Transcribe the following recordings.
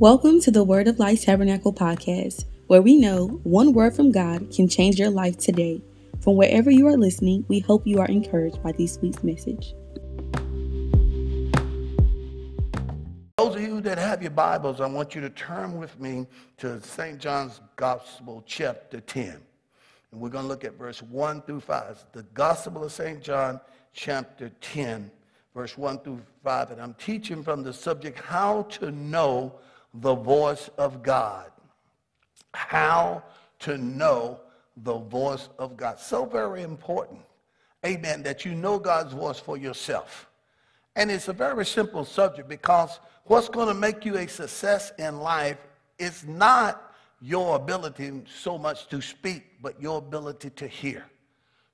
Welcome to the Word of Life Tabernacle podcast, where we know one word from God can change your life today. From wherever you are listening, we hope you are encouraged by this week's message. Those of you that have your Bibles, I want you to turn with me to St. John's Gospel, chapter 10. And we're going to look at verse 1 through 5. The Gospel of St. John, chapter 10, verse 1 through 5. And I'm teaching from the subject, How to Know the Voice of God. How to know the voice of God. So very important, amen, that you know God's voice for yourself. And it's a very simple subject because what's going to make you a success in life is not your ability so much to speak, but your ability to hear.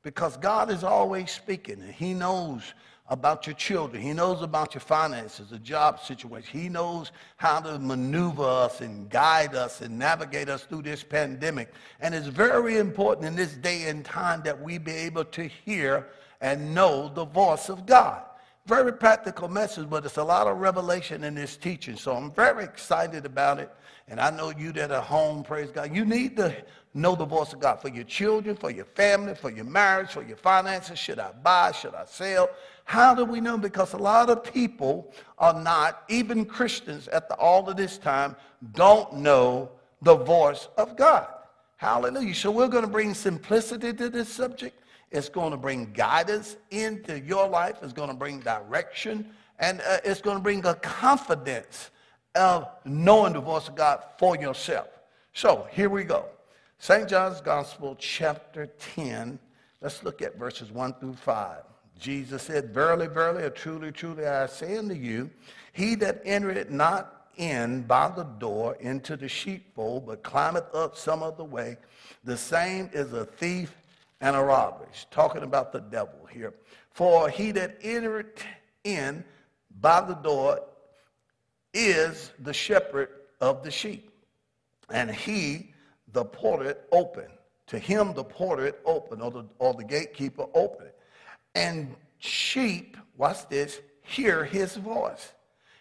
Because God is always speaking, and He knows about your children. He knows about your finances, the job situation. He knows how to maneuver us and guide us and navigate us through this pandemic. And it's very important in this day and time that we be able to hear and know the voice of God. Very practical message, but it's a lot of revelation in this teaching. So I'm very excited about it. And I know you that are home, praise God, you need to know the voice of God for your children, for your family, for your marriage, for your finances. Should I buy? Should I sell? How do we know? Because a lot of people are not, even Christians at the, all of this time, don't know the voice of God. Hallelujah. So we're going to bring simplicity to this subject. It's going to bring guidance into your life. It's going to bring direction. And uh, it's going to bring a confidence of knowing the voice of God for yourself. So here we go. St. John's Gospel, chapter 10. Let's look at verses 1 through 5. Jesus said, Verily, verily, or truly, truly, I say unto you, he that entereth not in by the door into the sheepfold, but climbeth up some other way, the same is a thief and a robber. He's talking about the devil here. For he that entereth in by the door is the shepherd of the sheep. And he, the porter, open. To him the porter open, or the, or the gatekeeper open. And sheep, watch this, hear his voice.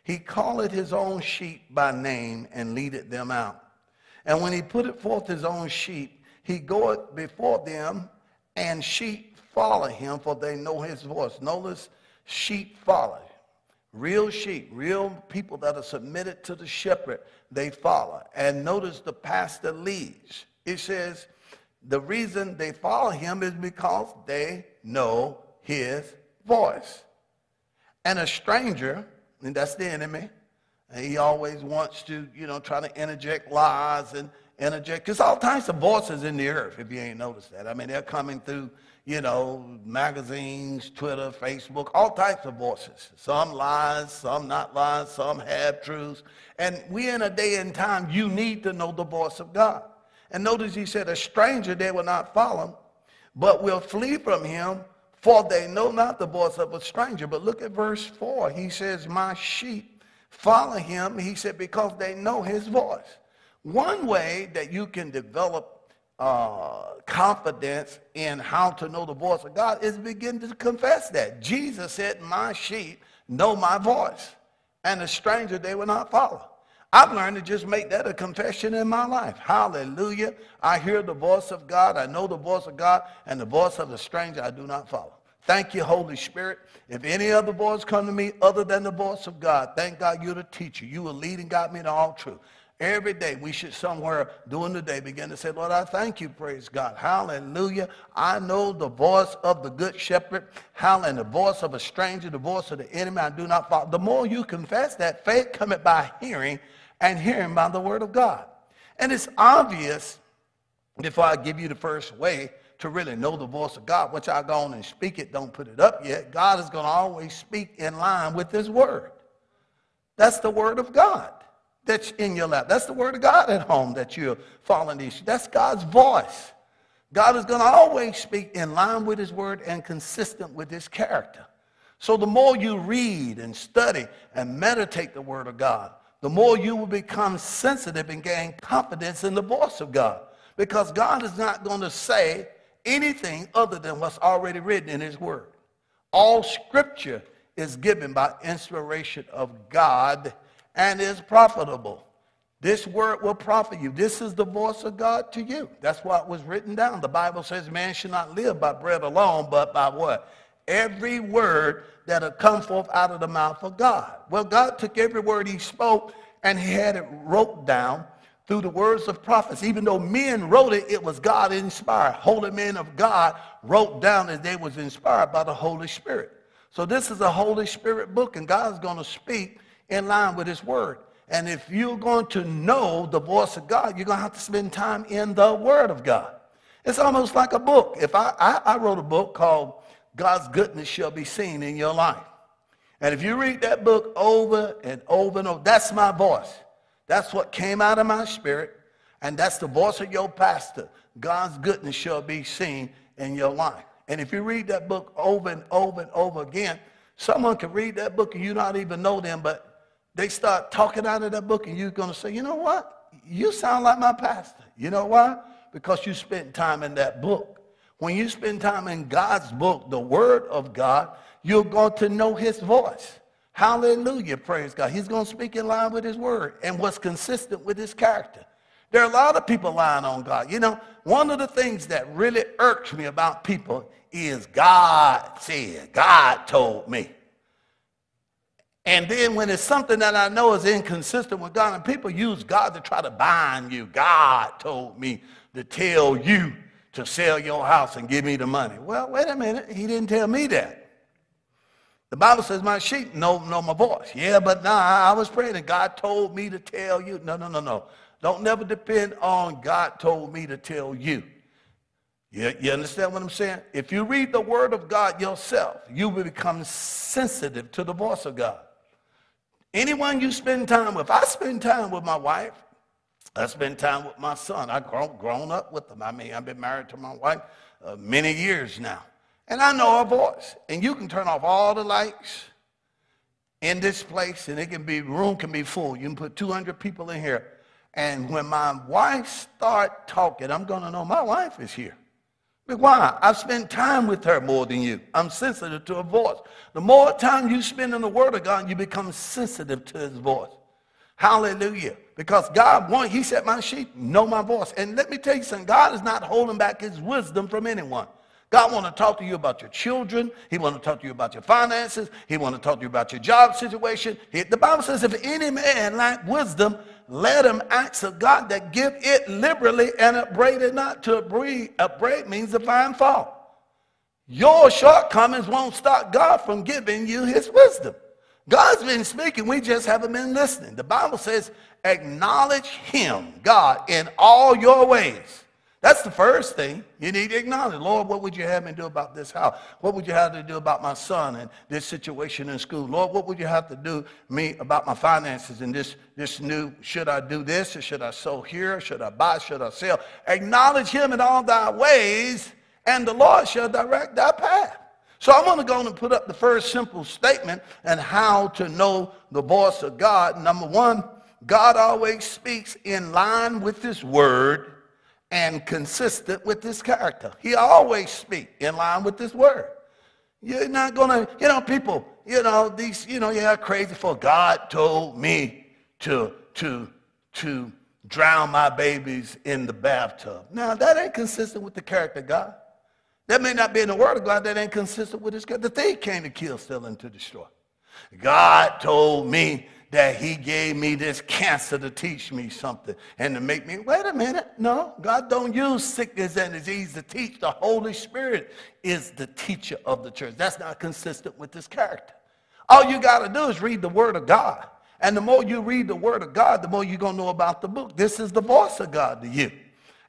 He calleth his own sheep by name and leadeth them out. And when he putteth forth his own sheep, he goeth before them, and sheep follow him, for they know his voice. Notice sheep follow. Real sheep, real people that are submitted to the shepherd, they follow. And notice the pastor leads. It says the reason they follow him is because they know his voice. And a stranger, and that's the enemy, and he always wants to, you know, try to interject lies and interject, because all types of voices in the earth, if you ain't noticed that. I mean, they're coming through you know, magazines, Twitter, Facebook, all types of voices. Some lies, some not lies, some have truths. And we in a day and time, you need to know the voice of God. And notice he said, a stranger they will not follow, but will flee from him, for they know not the voice of a stranger. But look at verse 4. He says, My sheep follow him. He said, because they know his voice. One way that you can develop uh, confidence in how to know the voice of God is begin to confess that. Jesus said, My sheep know my voice, and a stranger they will not follow. I've learned to just make that a confession in my life. Hallelujah. I hear the voice of God. I know the voice of God, and the voice of the stranger I do not follow. Thank you, Holy Spirit. If any other voice come to me other than the voice of God, thank God you're the teacher. You will lead and guide me to all truth. Every day we should somewhere during the day begin to say, Lord, I thank you, praise God. Hallelujah. I know the voice of the good shepherd, hallelujah, the voice of a stranger, the voice of the enemy. I do not follow. The more you confess that, faith cometh by hearing, and hearing by the word of God. And it's obvious, before I give you the first way to really know the voice of God, which I go on and speak it, don't put it up yet. God is going to always speak in line with his word. That's the word of God that's in your lap. That's the word of God at home that you're following these. That's God's voice. God is going to always speak in line with his word and consistent with his character. So the more you read and study and meditate the word of God, the more you will become sensitive and gain confidence in the voice of God. Because God is not going to say anything other than what's already written in his word. All scripture is given by inspiration of God and is profitable. This word will profit you. This is the voice of God to you. That's what was written down. The Bible says man should not live by bread alone, but by what? Every word that had come forth out of the mouth of God. Well, God took every word he spoke and he had it wrote down through the words of prophets. Even though men wrote it, it was God inspired. Holy men of God wrote down as they was inspired by the Holy Spirit. So this is a Holy Spirit book, and God is going to speak in line with his word. And if you're going to know the voice of God, you're going to have to spend time in the word of God. It's almost like a book. If I, I, I wrote a book called God's Goodness Shall Be Seen in Your Life. And if you read that book over and over and over, that's my voice. That's what came out of my spirit. And that's the voice of your pastor. God's goodness shall be seen in your life. And if you read that book over and over and over again, someone can read that book and you not even know them, but they start talking out of that book and you're going to say, you know what? You sound like my pastor. You know why? Because you spent time in that book. When you spend time in God's book, the word of God, you're going to know his voice. Hallelujah, praise God. He's going to speak in line with his word and what's consistent with his character. There are a lot of people lying on God. You know, one of the things that really irks me about people is God said, God told me. And then when it's something that I know is inconsistent with God, and people use God to try to bind you. God told me to tell you to sell your house and give me the money. Well, wait a minute. He didn't tell me that. The Bible says my sheep know, know my voice. Yeah, but nah, I was praying and God told me to tell you. No, no, no, no. Don't never depend on God told me to tell you. You, you understand what I'm saying? If you read the word of God yourself, you will become sensitive to the voice of God. Anyone you spend time with, I spend time with my wife. I spend time with my son. I've grown, grown up with them. I mean, I've been married to my wife uh, many years now. And I know her voice. And you can turn off all the lights in this place, and it can be, room can be full. You can put 200 people in here. And when my wife start talking, I'm going to know my wife is here. But why? I've spent time with her more than you. I'm sensitive to her voice. The more time you spend in the Word of God, you become sensitive to His voice. Hallelujah. Because God, one, He said, My sheep know my voice. And let me tell you something God is not holding back His wisdom from anyone. God want to talk to you about your children. He want to talk to you about your finances. He want to talk to you about your job situation. He, the Bible says, if any man lack wisdom, let him ask of God that give it liberally and upbraid it not. To upbraid, upbraid means to find fault. Your shortcomings won't stop God from giving you his wisdom. God's been speaking, we just haven't been listening. The Bible says, acknowledge him, God, in all your ways that's the first thing you need to acknowledge. Lord, what would you have me do about this house? What would you have to do about my son and this situation in school? Lord, what would you have to do me about my finances and this, this new, should I do this or should I sow here? Should I buy? Should I sell? Acknowledge him in all thy ways and the Lord shall direct thy path. So I'm going to go and put up the first simple statement and how to know the voice of God. Number one, God always speaks in line with his word and consistent with his character. He always speak in line with his word. You're not gonna, you know, people, you know, these, you know, yeah, crazy for God told me to to to drown my babies in the bathtub. Now that ain't consistent with the character God. That may not be in the word of God, that ain't consistent with his God. The thief came to kill, steal, and to destroy. God told me that he gave me this cancer to teach me something and to make me, wait a minute, no, God don't use sickness and disease to teach. The Holy Spirit is the teacher of the church. That's not consistent with this character. All you got to do is read the Word of God. And the more you read the Word of God, the more you're going to know about the book. This is the voice of God to you.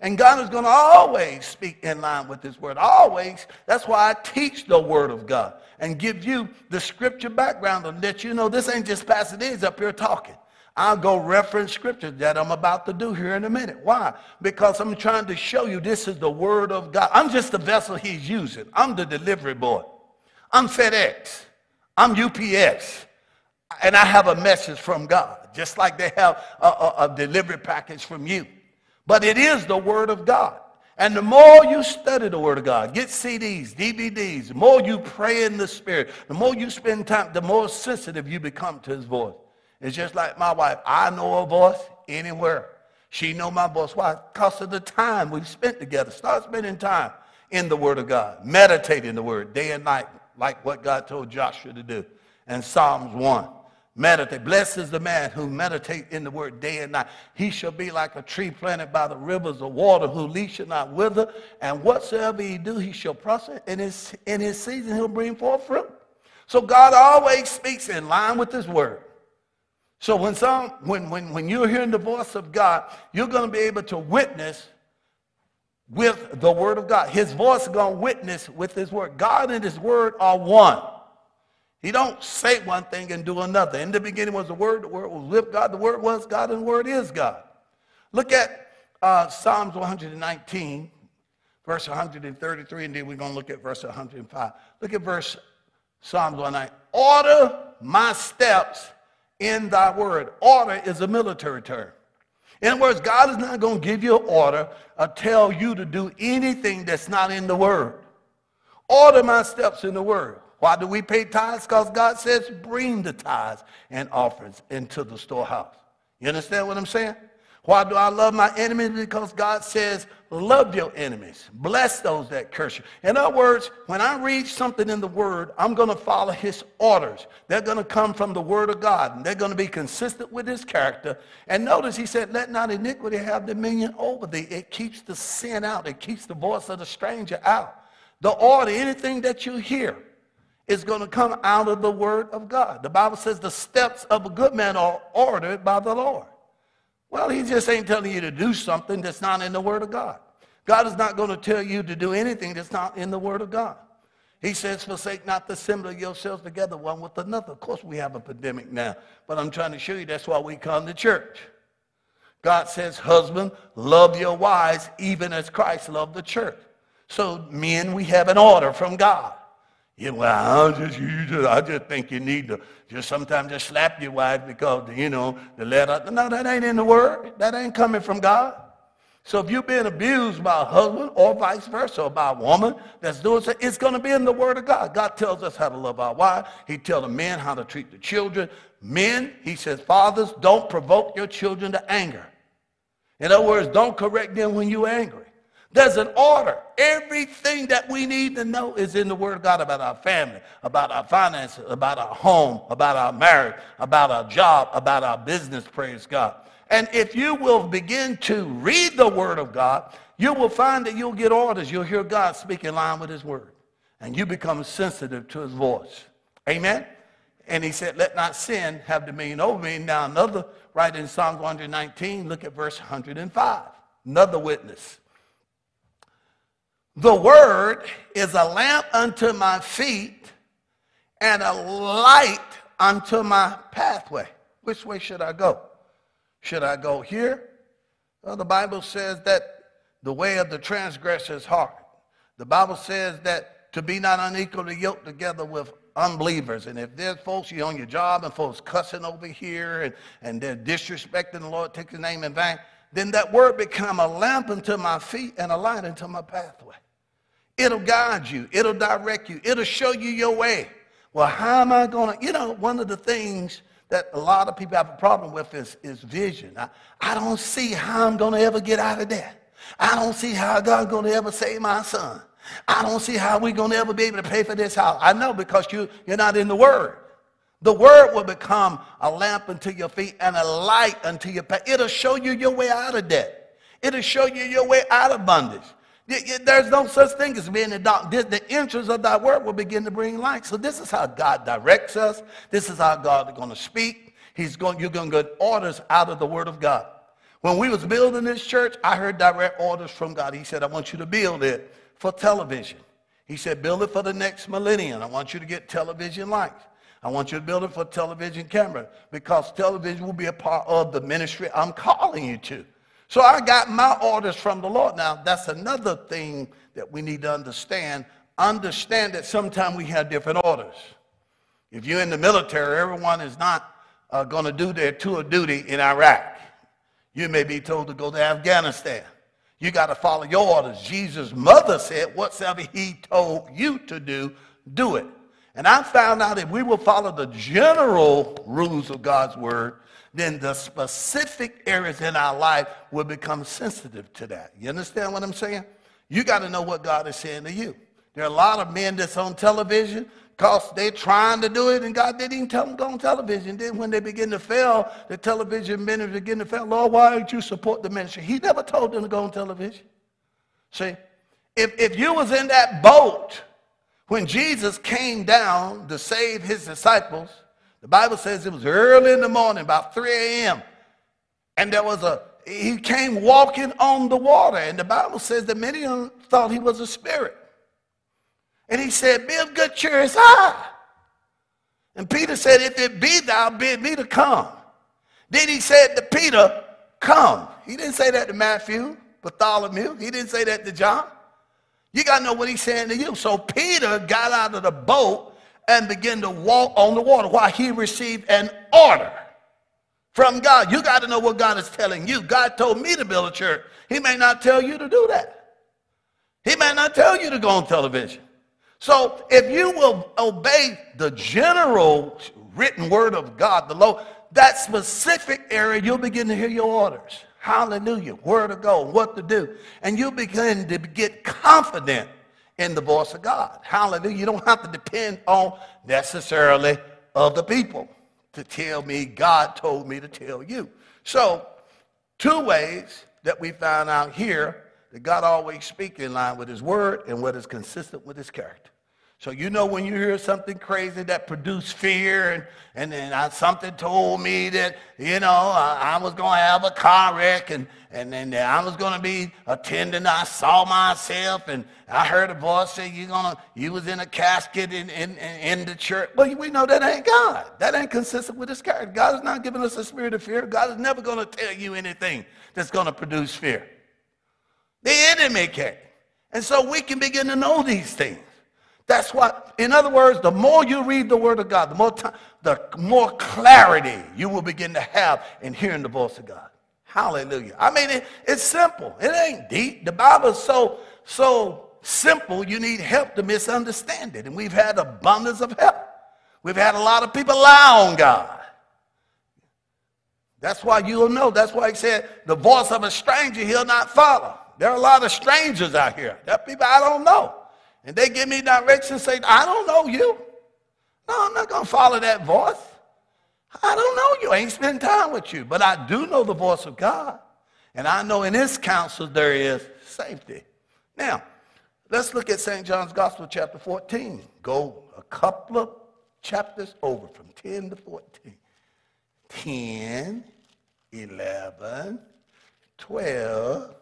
And God is going to always speak in line with His Word. Always. That's why I teach the Word of God and give you the scripture background and let you know this ain't just Pastor D's up here talking. I'll go reference scripture that I'm about to do here in a minute. Why? Because I'm trying to show you this is the word of God. I'm just the vessel he's using. I'm the delivery boy. I'm FedEx. I'm UPS. And I have a message from God, just like they have a, a, a delivery package from you. But it is the word of God. And the more you study the Word of God, get CDs, DVDs, the more you pray in the Spirit, the more you spend time, the more sensitive you become to His voice. It's just like my wife. I know her voice. anywhere. She know my voice. Why? Because of the time we've spent together. Start spending time in the Word of God. Meditate in the Word day and night, like what God told Joshua to do. And Psalms 1. Meditate. Blessed is the man who meditate in the word day and night. He shall be like a tree planted by the rivers of water, who leaf shall not wither. And whatsoever he do, he shall prosper. In his, in his season, he'll bring forth fruit. So God always speaks in line with his word. So when, some, when, when, when you're hearing the voice of God, you're going to be able to witness with the word of God. His voice is going to witness with his word. God and his word are one. He don't say one thing and do another. In the beginning was the Word, the Word was with God, the Word was God, and the Word is God. Look at uh, Psalms 119, verse 133, and then we're going to look at verse 105. Look at verse Psalms 119. Order my steps in thy word. Order is a military term. In other words, God is not going to give you an order or tell you to do anything that's not in the word. Order my steps in the word. Why do we pay tithes? Because God says, bring the tithes and offerings into the storehouse. You understand what I'm saying? Why do I love my enemies? Because God says, love your enemies. Bless those that curse you. In other words, when I read something in the Word, I'm going to follow His orders. They're going to come from the Word of God, and they're going to be consistent with His character. And notice He said, let not iniquity have dominion over thee. It keeps the sin out. It keeps the voice of the stranger out. The order, anything that you hear, is going to come out of the word of God. The Bible says the steps of a good man are ordered by the Lord. Well, he just ain't telling you to do something that's not in the word of God. God is not going to tell you to do anything that's not in the word of God. He says, forsake not the assembly yourselves together one with another. Of course, we have a pandemic now, but I'm trying to show you that's why we come to church. God says, husband, love your wives even as Christ loved the church. So, men, we have an order from God. Yeah, well, I just, you just, I just think you need to just sometimes just slap your wife because, you know, the letter. No, that ain't in the word. That ain't coming from God. So if you're being abused by a husband or vice versa, or by a woman that's doing so, it's going to be in the word of God. God tells us how to love our wife. He tells the men how to treat the children. Men, he says, fathers, don't provoke your children to anger. In other words, don't correct them when you're angry. There's an order. Everything that we need to know is in the Word of God about our family, about our finances, about our home, about our marriage, about our job, about our business, praise God. And if you will begin to read the Word of God, you will find that you'll get orders. You'll hear God speak in line with His Word. And you become sensitive to His voice. Amen? And He said, let not sin have dominion over me. Now another, right in Psalm 119, look at verse 105. Another witness. The word is a lamp unto my feet and a light unto my pathway. Which way should I go? Should I go here? Well, the Bible says that the way of the transgressor is hard. The Bible says that to be not unequally yoked together with unbelievers. And if there's folks you on your job and folks cussing over here and, and they're disrespecting the Lord, take his name in vain, then that word become a lamp unto my feet and a light unto my pathway. It'll guide you. It'll direct you. It'll show you your way. Well, how am I going to, you know, one of the things that a lot of people have a problem with is, is vision. I, I don't see how I'm going to ever get out of that. I don't see how God's going to ever save my son. I don't see how we're going to ever be able to pay for this house. I know because you, you're not in the Word. The Word will become a lamp unto your feet and a light unto your path. It'll show you your way out of debt. It'll show you your way out of bondage. There's no such thing as being a dark. The entrance of thy word will begin to bring light. So this is how God directs us. This is how God is going to speak. He's going, you're going to get orders out of the word of God. When we was building this church, I heard direct orders from God. He said, I want you to build it for television. He said, build it for the next millennium. I want you to get television lights. I want you to build it for television camera because television will be a part of the ministry I'm calling you to. So I got my orders from the Lord. Now, that's another thing that we need to understand. Understand that sometimes we have different orders. If you're in the military, everyone is not uh, going to do their tour of duty in Iraq. You may be told to go to Afghanistan. You got to follow your orders. Jesus' mother said, whatsoever he told you to do, do it. And I found out if we will follow the general rules of God's word, then the specific areas in our life will become sensitive to that. You understand what I'm saying? You got to know what God is saying to you. There are a lot of men that's on television because they're trying to do it and God didn't even tell them to go on television. Then when they begin to fail, the television ministry begin to fail. Lord, why don't you support the ministry? He never told them to go on television. See, if, if you was in that boat when Jesus came down to save his disciples, the Bible says it was early in the morning, about 3 a.m. And there was a, he came walking on the water. And the Bible says that many of them thought he was a spirit. And he said, Be of good cheer, it's I. And Peter said, If it be thou, bid me to come. Then he said to Peter, Come. He didn't say that to Matthew, Bartholomew. He didn't say that to John. You got to know what he's saying to you. So Peter got out of the boat and begin to walk on the water while he received an order from God. You got to know what God is telling you. God told me to build a church. He may not tell you to do that. He may not tell you to go on television. So if you will obey the general written word of God, the law, that specific area, you'll begin to hear your orders. Hallelujah. Where to go, what to do. And you begin to get confident in the voice of God. Hallelujah. You don't have to depend on necessarily other people to tell me God told me to tell you. So, two ways that we found out here that God always speaks in line with his word and what is consistent with his character. So you know when you hear something crazy that produced fear, and, and then I, something told me that, you know, I, I was going to have a car wreck, and, and then I was going to be attending. I saw myself, and I heard a voice say, you're gonna, you was in a casket in, in, in the church. Well, we know that ain't God. That ain't consistent with his character. God is not giving us a spirit of fear. God is never going to tell you anything that's going to produce fear. The enemy can. And so we can begin to know these things. That's what, in other words, the more you read the Word of God, the more, time, the more clarity you will begin to have in hearing the voice of God. Hallelujah. I mean, it, it's simple. It ain't deep. The Bible is so, so simple, you need help to misunderstand it. And we've had abundance of help. We've had a lot of people lie on God. That's why you'll know. That's why he said, the voice of a stranger he'll not follow. There are a lot of strangers out here. There are people I don't know and they give me directions, say, I don't know you. No, I'm not going to follow that voice. I don't know you. I ain't spend time with you. But I do know the voice of God. And I know in his counsel there is safety. Now, let's look at St. John's Gospel, chapter 14. Go a couple of chapters over from 10 to 14. 10, 11, 12,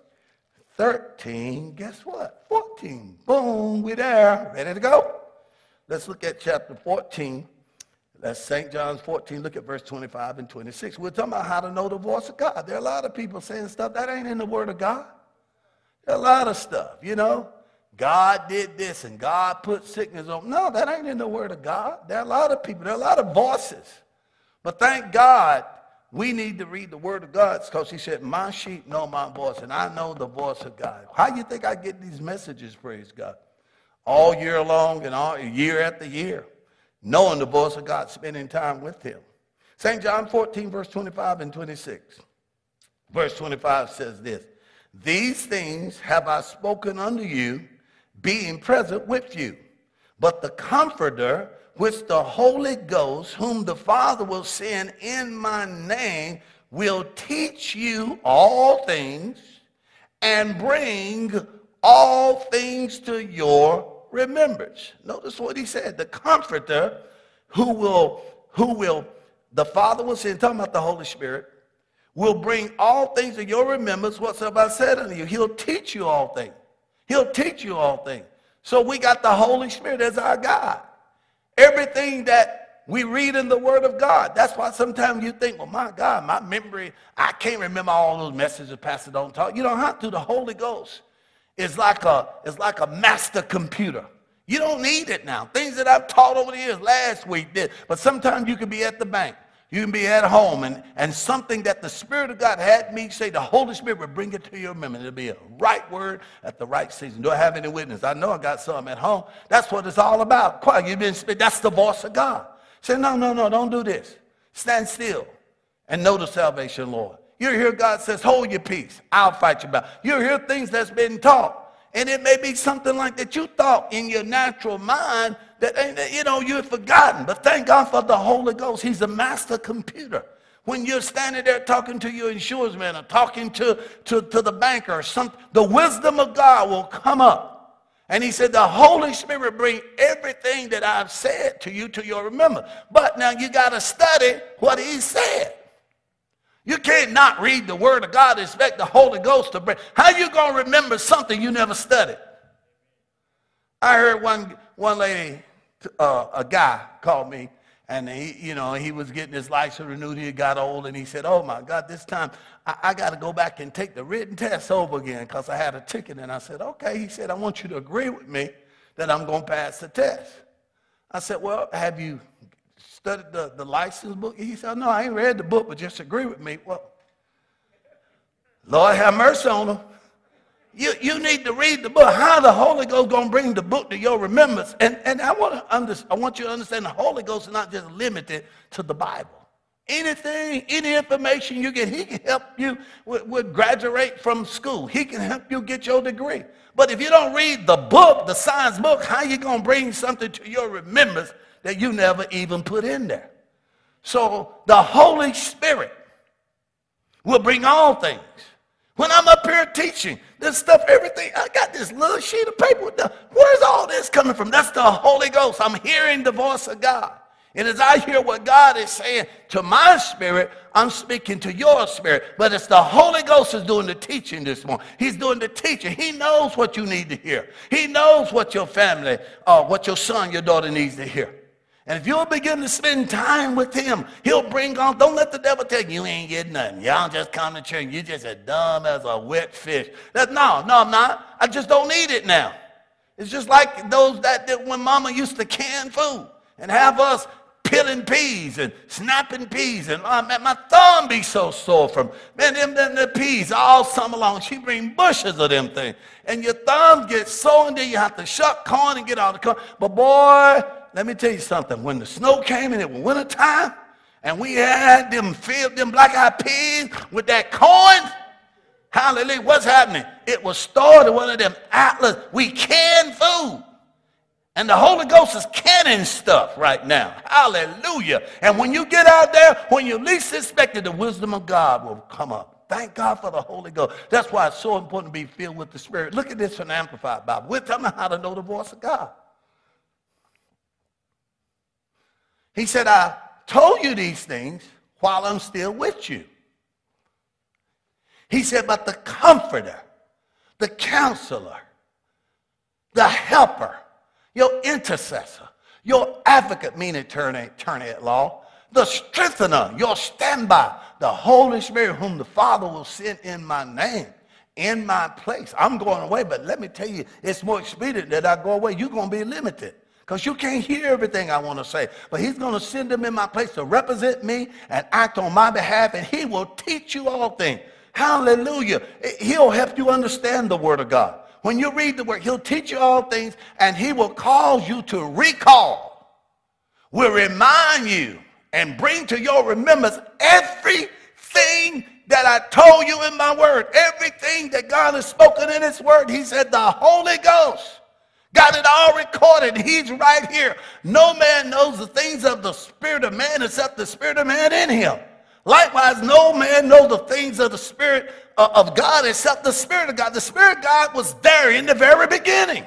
13, guess what? 14. Boom, we're there. Ready to go? Let's look at chapter 14. That's St. John's 14. Look at verse 25 and 26. We're talking about how to know the voice of God. There are a lot of people saying stuff that ain't in the Word of God. A lot of stuff, you know. God did this and God put sickness on. No, that ain't in the Word of God. There are a lot of people. There are a lot of voices. But thank God we need to read the word of God because he said, my sheep know my voice and I know the voice of God. How do you think I get these messages, praise God? All year long and all year after year, knowing the voice of God, spending time with him. St. John 14, verse 25 and 26. Verse 25 says this, These things have I spoken unto you, being present with you. But the Comforter, which the Holy Ghost, whom the Father will send in my name, will teach you all things and bring all things to your remembrance. Notice what he said. The comforter who will, who will, the Father will send, talking about the Holy Spirit, will bring all things to your remembrance whatsoever I said unto you. He'll teach you all things. He'll teach you all things. So we got the Holy Spirit as our God. Everything that we read in the Word of God. That's why sometimes you think, well, my God, my memory, I can't remember all those messages Pastor don't talk. You don't have to. The Holy Ghost is like a, is like a master computer. You don't need it now. Things that I've taught over the years last week did. But sometimes you can be at the bank. You can be at home and, and something that the Spirit of God had me say, the Holy Spirit will bring it to your memory. It'll be a right word at the right season. Do I have any witness? I know I got some at home. That's what it's all about. Quiet. You've been that's the voice of God. Say, no, no, no, don't do this. Stand still and know the salvation, Lord. You hear God says, hold your peace. I'll fight you back. You hear things that's been taught. And it may be something like that you thought in your natural mind that, you know, you've forgotten. But thank God for the Holy Ghost. He's a master computer. When you're standing there talking to your insurance man or talking to, to, to the banker or something, the wisdom of God will come up. And he said, the Holy Spirit bring everything that I've said to you to your remembrance. But now you got to study what he said. You can't not read the word of God and expect the Holy Ghost to bring. How you going to remember something you never studied? I heard one, one lady uh, a guy called me and he, you know, he was getting his license renewed. He got old, and he said, "Oh my God, this time I, I got to go back and take the written test over again because I had a ticket." And I said, "Okay." He said, "I want you to agree with me that I'm going to pass the test." I said, "Well, have you studied the, the license book?" He said, "No, I ain't read the book, but just agree with me." Well, Lord have mercy on him. You, you need to read the book. How the Holy Ghost going to bring the book to your remembrance? And, and I, want to under, I want you to understand the Holy Ghost is not just limited to the Bible. Anything, any information you get, he can help you with, with graduate from school. He can help you get your degree. But if you don't read the book, the science book, how you going to bring something to your remembrance that you never even put in there? So the Holy Spirit will bring all things. When I'm up here teaching, this stuff, everything, I got this little sheet of paper. Where's all this coming from? That's the Holy Ghost. I'm hearing the voice of God. And as I hear what God is saying to my spirit, I'm speaking to your spirit. But it's the Holy Ghost is doing the teaching this morning. He's doing the teaching. He knows what you need to hear. He knows what your family, uh, what your son, your daughter needs to hear. And if you'll begin to spend time with him, he'll bring on, don't let the devil tell you, you ain't getting nothing. Y'all just come to church. You just as dumb as a wet fish. That, no, no, I'm not. I just don't need it now. It's just like those that did when mama used to can food and have us peeling peas and snapping peas. And oh, man, my thumb be so sore from, man, them, them the peas all summer long. She bring bushes of them things. And your thumb gets sore and then you have to shuck corn and get all the corn. But boy, let me tell you something. When the snow came and it was winter time, and we had them filled them black eyed peas with that corn, hallelujah, what's happening? It was stored in one of them atlas. We can food. And the Holy Ghost is canning stuff right now. Hallelujah. And when you get out there, when you least expect it, the wisdom of God will come up. Thank God for the Holy Ghost. That's why it's so important to be filled with the Spirit. Look at this in Amplified Bible. We're telling how to know the voice of God. He said, I told you these things while I'm still with you. He said, but the comforter, the counselor, the helper, your intercessor, your advocate, meaning attorney, attorney at law, the strengthener, your standby, the Holy Spirit, whom the Father will send in my name, in my place. I'm going away, but let me tell you, it's more expedient that I go away. You're going to be limited because you can't hear everything I want to say. But he's going to send them in my place to represent me and act on my behalf, and he will teach you all things. Hallelujah. He'll help you understand the word of God. When you read the word, he'll teach you all things, and he will cause you to recall, will remind you, and bring to your remembrance everything that I told you in my word, everything that God has spoken in his word. He said, the Holy Ghost Got it all recorded. He's right here. No man knows the things of the Spirit of man except the Spirit of man in him. Likewise, no man knows the things of the Spirit uh, of God except the Spirit of God. The Spirit of God was there in the very beginning.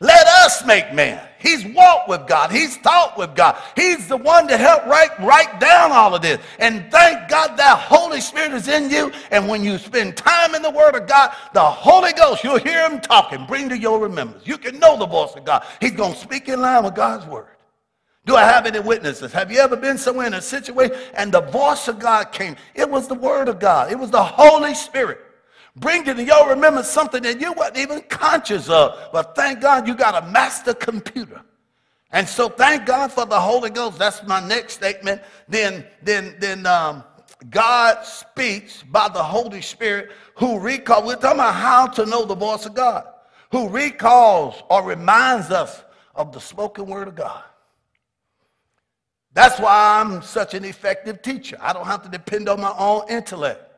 Let us make man. He's walked with God. He's talked with God. He's the one that helped write, write down all of this. And thank God that Holy Spirit is in you. And when you spend time in the Word of God, the Holy Ghost, you'll hear him talking, bring to your remembrance. You can know the voice of God. He's going to speak in line with God's Word. Do I have any witnesses? Have you ever been somewhere in a situation and the voice of God came? It was the Word of God. It was the Holy Spirit. Bring to your remember something that you weren't even conscious of. But thank God you got a master computer And so thank God for the Holy Ghost. That's my next statement. Then, then, then um, God speaks by the Holy Spirit who recalls. We're talking about how to know the voice of God. Who recalls or reminds us of the spoken word of God. That's why I'm such an effective teacher. I don't have to depend on my own intellect.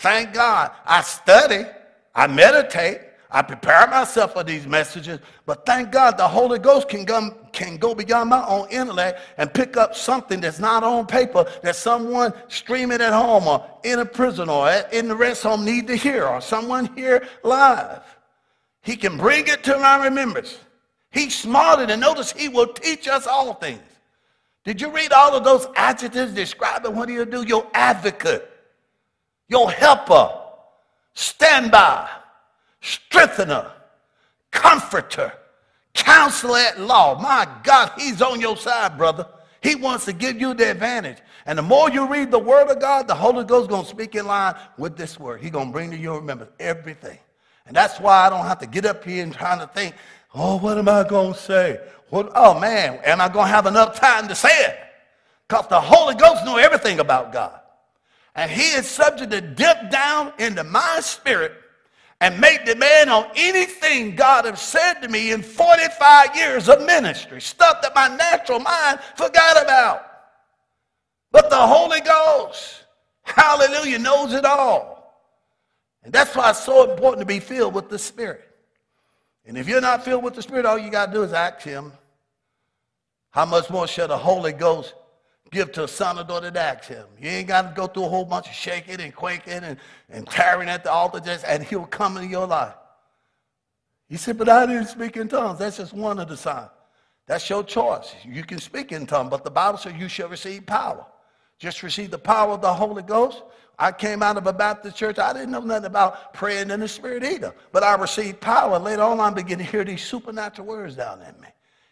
Thank God. I study, I meditate, I prepare myself for these messages, but thank God the Holy Ghost can go, can go beyond my own intellect and pick up something that's not on paper that someone streaming at home or in a prison or in the rest home need to hear or someone here live. He can bring it to my remembrance. He's smarter than notice he will teach us all things. Did you read all of those adjectives describing what he'll do? Your advocate, your helper, standby, strengthener, comforter, counselor at law. My God, he's on your side, brother. He wants to give you the advantage. And the more you read the word of God, the Holy Ghost is going to speak in line with this word. He's going to bring to your remembrance everything. And that's why I don't have to get up here and trying to think, oh, what am I going to say? What, oh, man, am I going to have enough time to say it? Because the Holy Ghost knows everything about God. And he is subject to dip down into my spirit and make demand on anything God has said to me in 45 years of ministry, stuff that my natural mind forgot about. But the Holy Ghost, hallelujah, knows it all. And that's why it's so important to be filled with the Spirit. And if you're not filled with the Spirit, all you got to do is ask Him. How much more shall the Holy Ghost give to a son or daughter to ask him. You ain't got to go through a whole bunch of shaking and quaking and, and tearing at the altar, just, and he'll come into your life. He said, but I didn't speak in tongues. That's just one of the signs. That's your choice. You can speak in tongues, but the Bible says you shall receive power. Just receive the power of the Holy Ghost. I came out of a Baptist church. I didn't know nothing about praying in the Spirit either. But I received power. Later on, I began to hear these supernatural words down in me.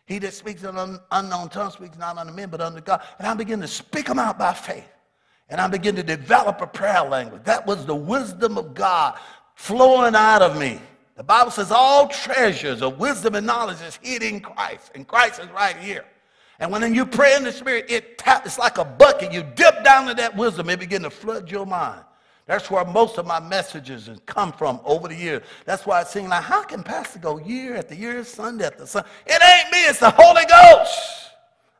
He that speaks in an unknown tongue speaks not unto men, but unto God. And I begin to speak them out by faith. And I begin to develop a prayer language. That was the wisdom of God flowing out of me. The Bible says all treasures of wisdom and knowledge is hid in Christ. And Christ is right here. And when you pray in the Spirit, it tap, it's like a bucket. You dip down to that wisdom, it begin to flood your mind. That's where most of my messages have come from over the years. That's why it seems like, how can Pastor go year after year, Sunday after Sunday? It ain't me, it's the Holy Ghost.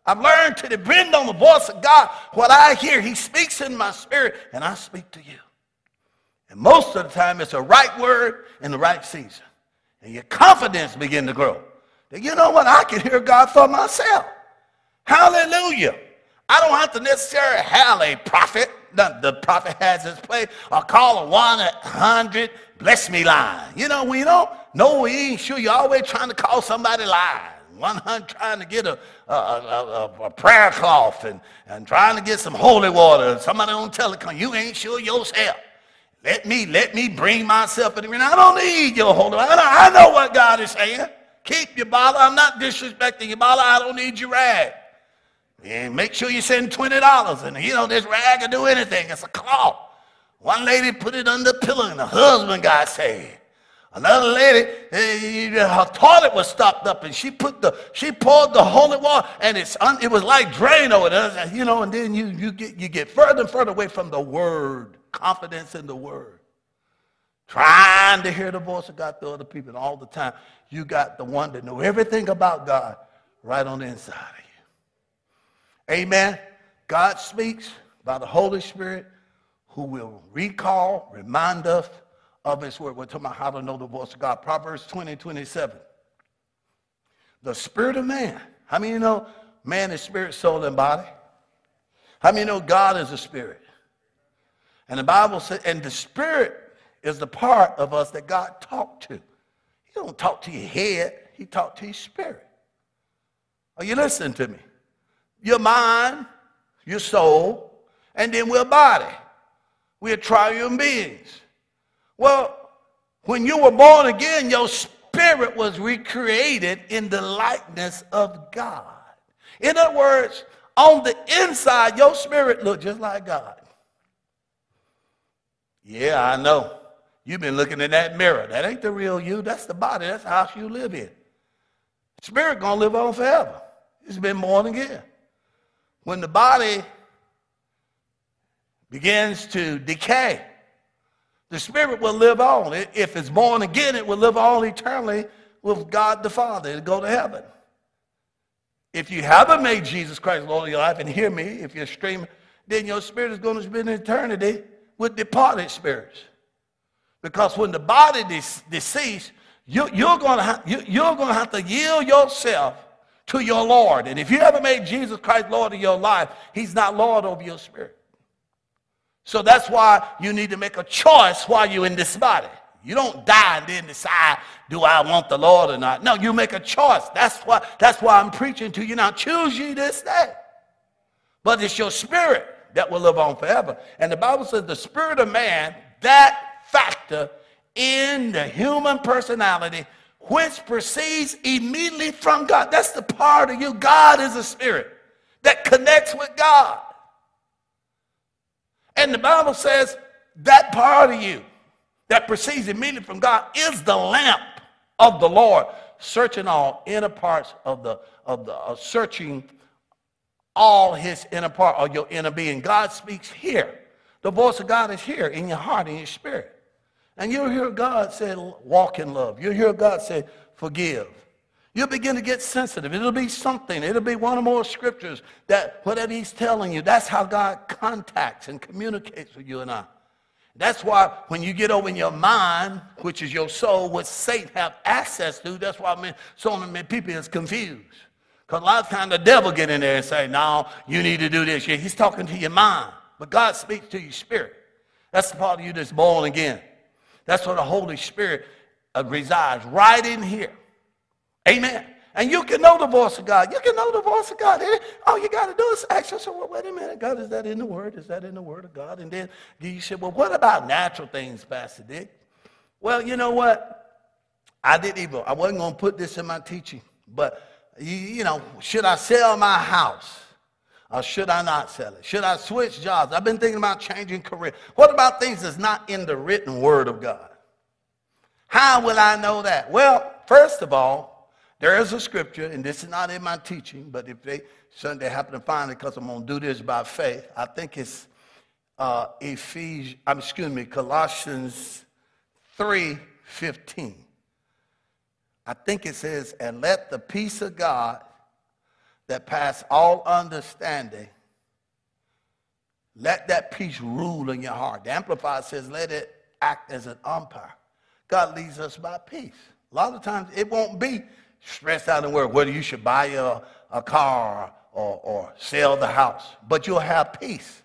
I've learned to depend on the voice of God. What I hear, He speaks in my spirit, and I speak to you. And most of the time, it's the right word in the right season. And your confidence begin to grow. That you know what? I can hear God for myself. Hallelujah. I don't have to necessarily have a prophet the, the prophet has his place, I call a 100 bless me line. You know, we don't know we ain't sure. You're always trying to call somebody line. 100 trying to get a, a, a, a, prayer cloth and, and trying to get some holy water. Somebody on telecom, you ain't sure yourself. Let me, let me bring myself in. I don't need your holy water. I know what God is saying. Keep your bottle. I'm not disrespecting your bottle. I don't need your rag. And make sure you send $20. And you know, this rag can do anything. It's a cloth. One lady put it under the pillow and the husband got saved. Another lady, eh, her toilet was stopped up and she put the, she poured the holy water and it's un, it was like Drano. And, you know, and then you, you, get, you get further and further away from the word, confidence in the word. Trying to hear the voice of God through other people. And all the time, you got the one that know everything about God right on the inside Amen. God speaks by the Holy Spirit who will recall, remind us of his word. We're talking about how to know the voice of God. Proverbs 20, 27. The spirit of man. How many you know man is spirit, soul, and body? How many you know God is a spirit? And the Bible says, and the spirit is the part of us that God talked to. He don't talk to your head, he talked to your spirit. Are you listening to me? Your mind, your soul, and then we're body. We're triune beings. Well, when you were born again, your spirit was recreated in the likeness of God. In other words, on the inside, your spirit looked just like God. Yeah, I know. You've been looking in that mirror. That ain't the real you. That's the body. That's the house you live in. Spirit gonna live on forever. It's been born again. When the body begins to decay, the spirit will live on. If it's born again, it will live on eternally with God the Father. It'll go to heaven. If you haven't made Jesus Christ Lord of your life, and hear me, if you're streaming, then your spirit is going to spend eternity with departed spirits. Because when the body de- deceased, you, are you, you're going to have to yield yourself to your Lord. And if you haven't made Jesus Christ Lord of your life, he's not Lord over your spirit. So that's why you need to make a choice while you're in this body. You don't die and then decide, do I want the Lord or not? No, you make a choice. That's why, that's why I'm preaching to you now. Choose ye this day. But it's your spirit that will live on forever. And the Bible says the spirit of man, that factor in the human personality, which proceeds immediately from God. That's the part of you. God is a spirit that connects with God. And the Bible says that part of you that proceeds immediately from God is the lamp of the Lord, searching all inner parts of the of the uh, searching all his inner part or your inner being. God speaks here. The voice of God is here in your heart, in your spirit. And you'll hear God say, walk in love. You'll hear God say, forgive. You'll begin to get sensitive. It'll be something. It'll be one or more scriptures that whatever he's telling you, that's how God contacts and communicates with you and I. That's why when you get over in your mind, which is your soul, what Satan have access to, that's why so many people is confused. Because a lot of times the devil get in there and say, no, you need to do this. He's talking to your mind. But God speaks to your spirit. That's the part of you that's born again. That's where the Holy Spirit uh, resides, right in here. Amen. And you can know the voice of God. You can know the voice of God. All you got to do is ask yourself, well, wait a minute, God, is that in the Word? Is that in the Word of God? And then you say, well, what about natural things, Pastor Dick? Well, you know what? I didn't even, I wasn't going to put this in my teaching, but, you, you know, should I sell my house? Or should I not sell it? Should I switch jobs? I've been thinking about changing career. What about things that's not in the written word of God? How will I know that? Well, first of all, there is a scripture, and this is not in my teaching, but if they Sunday happen to find it because I'm going to do this by faith, I think it's uh, Ephesians, I'm excuse me, Colossians 3:15. I think it says, "And let the peace of God that pass all understanding, let that peace rule in your heart." The Amplified says, "Let it act as an umpire." God leads us by peace. A lot of times it won't be stressed out and worried whether you should buy a, a car or, or sell the house, but you'll have peace.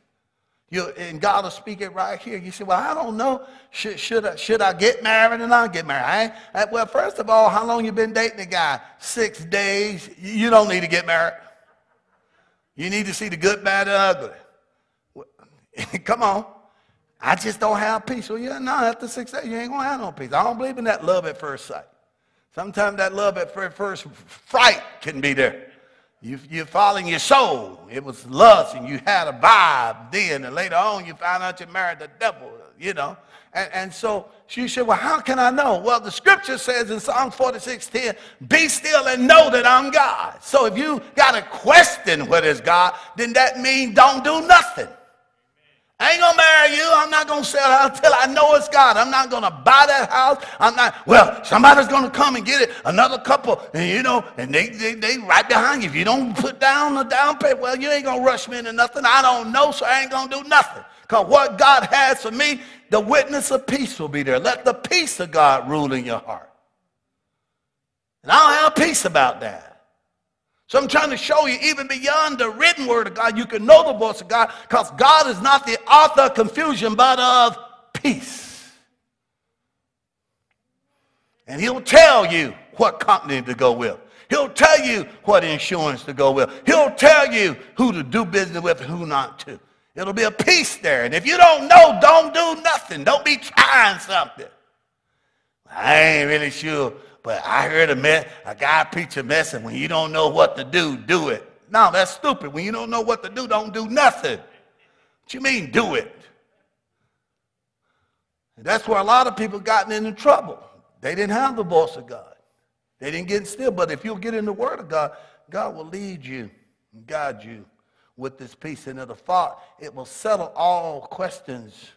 You, and God will speak it right here. You say, well, I don't know. Should, should, I, should I get married or not get married? I I, well, first of all, how long you been dating a guy? Six days. You don't need to get married. You need to see the good, bad, and ugly. Come on. I just don't have peace. Well, yeah, no, after six days, you ain't going to have no peace. I don't believe in that love at first sight. Sometimes that love at first fright can be there. You, you're following your soul. It was lust, and you had a vibe then, and later on you found out you married the devil, you know. And, and so she said, Well, how can I know? Well, the scripture says in Psalm 46 10, Be still and know that I'm God. So if you got a question what is God, then that means don't do nothing. I ain't gonna marry you. I'm not gonna sell it until I know it's God. I'm not gonna buy that house. I'm not, well, somebody's gonna come and get it. Another couple, and you know, and they, they, they right behind you. If you don't put down the down payment, well, you ain't gonna rush me into nothing. I don't know, so I ain't gonna do nothing. Because what God has for me, the witness of peace will be there. Let the peace of God rule in your heart. And I don't have peace about that. So I'm trying to show you, even beyond the written word of God, you can know the voice of God because God is not the author of confusion, but of peace. And He'll tell you what company to go with. He'll tell you what insurance to go with. He'll tell you who to do business with and who not to. It'll be a peace there. And if you don't know, don't do nothing. Don't be trying something. I ain't really sure but I heard a, me- a guy preach a message when you don't know what to do, do it. No, that's stupid. When you don't know what to do, don't do nothing. What you mean, do it? And that's where a lot of people gotten into trouble. They didn't have the voice of God. They didn't get still. But if you'll get in the Word of God, God will lead you and guide you with this peace. And it'll, fought, it will settle all questions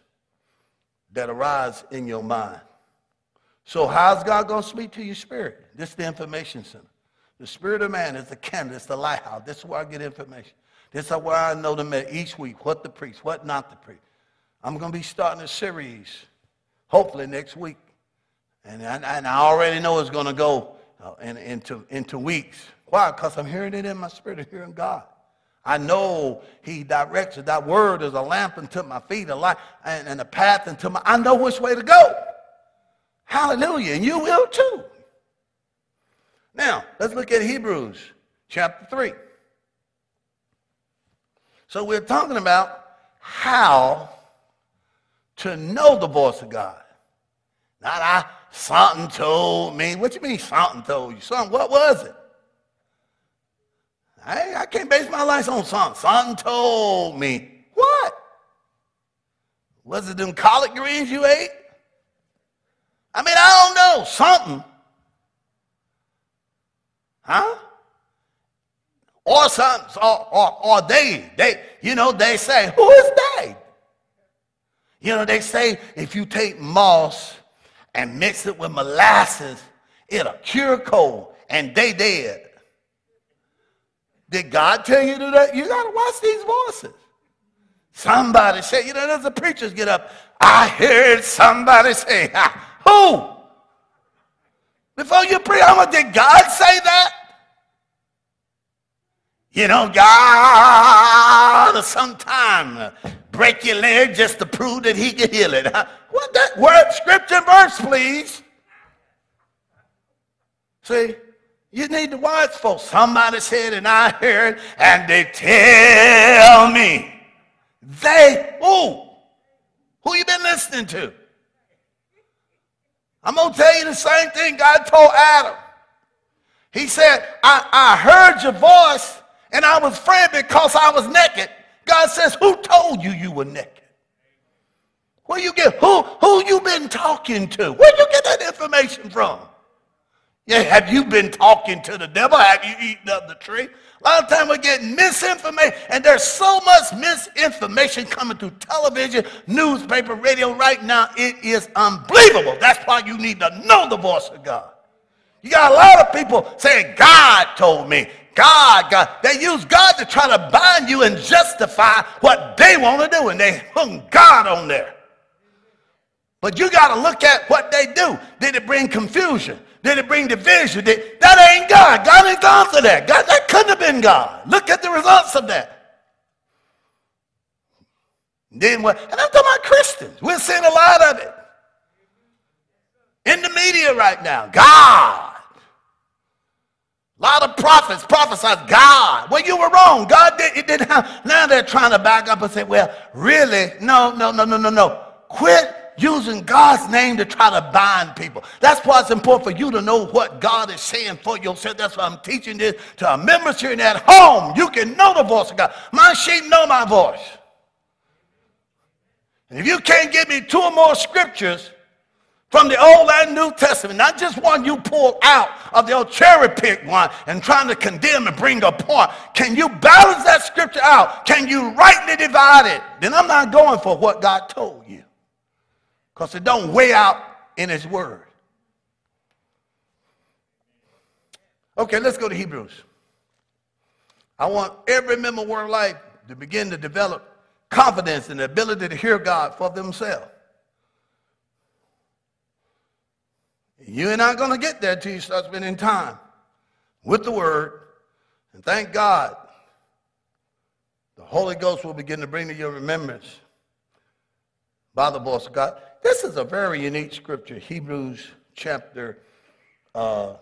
that arise in your mind. So how's God going to speak to your spirit? This is the information center. The spirit of man is the candle. It's the lighthouse. This is where I get information. This is where I know them each week, what to preach, what not to preach. I'm going to be starting a series, hopefully next week. And I, and I already know it's going to go uh, in, into, into weeks. Why? Because I'm hearing it in my spirit, I'm hearing God. I know he directs it. That word is a lamp unto my feet, a light, and, and a path unto my, I know which way to go. Hallelujah. And you will too. Now, let's look at Hebrews chapter 3. So we're talking about how to know the voice of God. Not I, something told me. What you mean something told you? Something, what was it? I, I can't base my life on something. Something told me. What? Was it them collard greens you ate? I mean, I don't know. Something. Huh? Or something. Or, or, or they. They, you know, they say, who is they? You know, they say if you take moss and mix it with molasses, it'll cure cold. And they did. Did God tell you to do that? You got to watch these voices. Somebody say, you know, there's the preachers get up. I heard somebody say, who? Before you pray, I'm going did God say that? You know, God sometime break your leg just to prove that he can heal it. What that word, scripture verse, please. See? You need to watch for somebody said, and I heard, and they tell me. They, who? Who you been listening to? I'm going to tell you the same thing God told Adam. He said, I, I heard your voice, and I was afraid because I was naked. God says, who told you you were naked? Where you get, who, who you been talking to? Where you get that information from? Yeah, have you been talking to the devil? Have you eaten of the tree? A lot of times we're getting misinformation, and there's so much misinformation coming through television, newspaper, radio right now. It is unbelievable. That's why you need to know the voice of God. You got a lot of people saying, God told me. God, God. They use God to try to bind you and justify what they want to do, and they hung God on there. But you got to look at what they do. Did it bring confusion? Did it bring division? Did, that ain't God. God ain't gone for that. God, that couldn't have been God. Look at the results of that. Then what? And I'm talking about Christians. We're seeing a lot of it in the media right now. God. A lot of prophets prophesied God. Well, you were wrong. God did, it didn't. Now they're trying to back up and say, well, really? No, no, no, no, no, no. Quit using God's name to try to bind people. That's why it's important for you to know what God is saying for yourself. That's why I'm teaching this to our members here and at home. You can know the voice of God. My sheep know my voice. And if you can't give me two or more scriptures from the Old and New Testament, not just one you pull out of the old cherry pick one and trying to condemn and bring a point, can you balance that scripture out? Can you rightly divide it? Then I'm not going for what God told you because it don't weigh out in his word. Okay, let's go to Hebrews. I want every member of Word Life to begin to develop confidence and the ability to hear God for themselves. You are not going to get there until you start spending time with the Word. And thank God, the Holy Ghost will begin to bring to your remembrance by the voice of God. This is a very unique scripture, Hebrews chapter uh,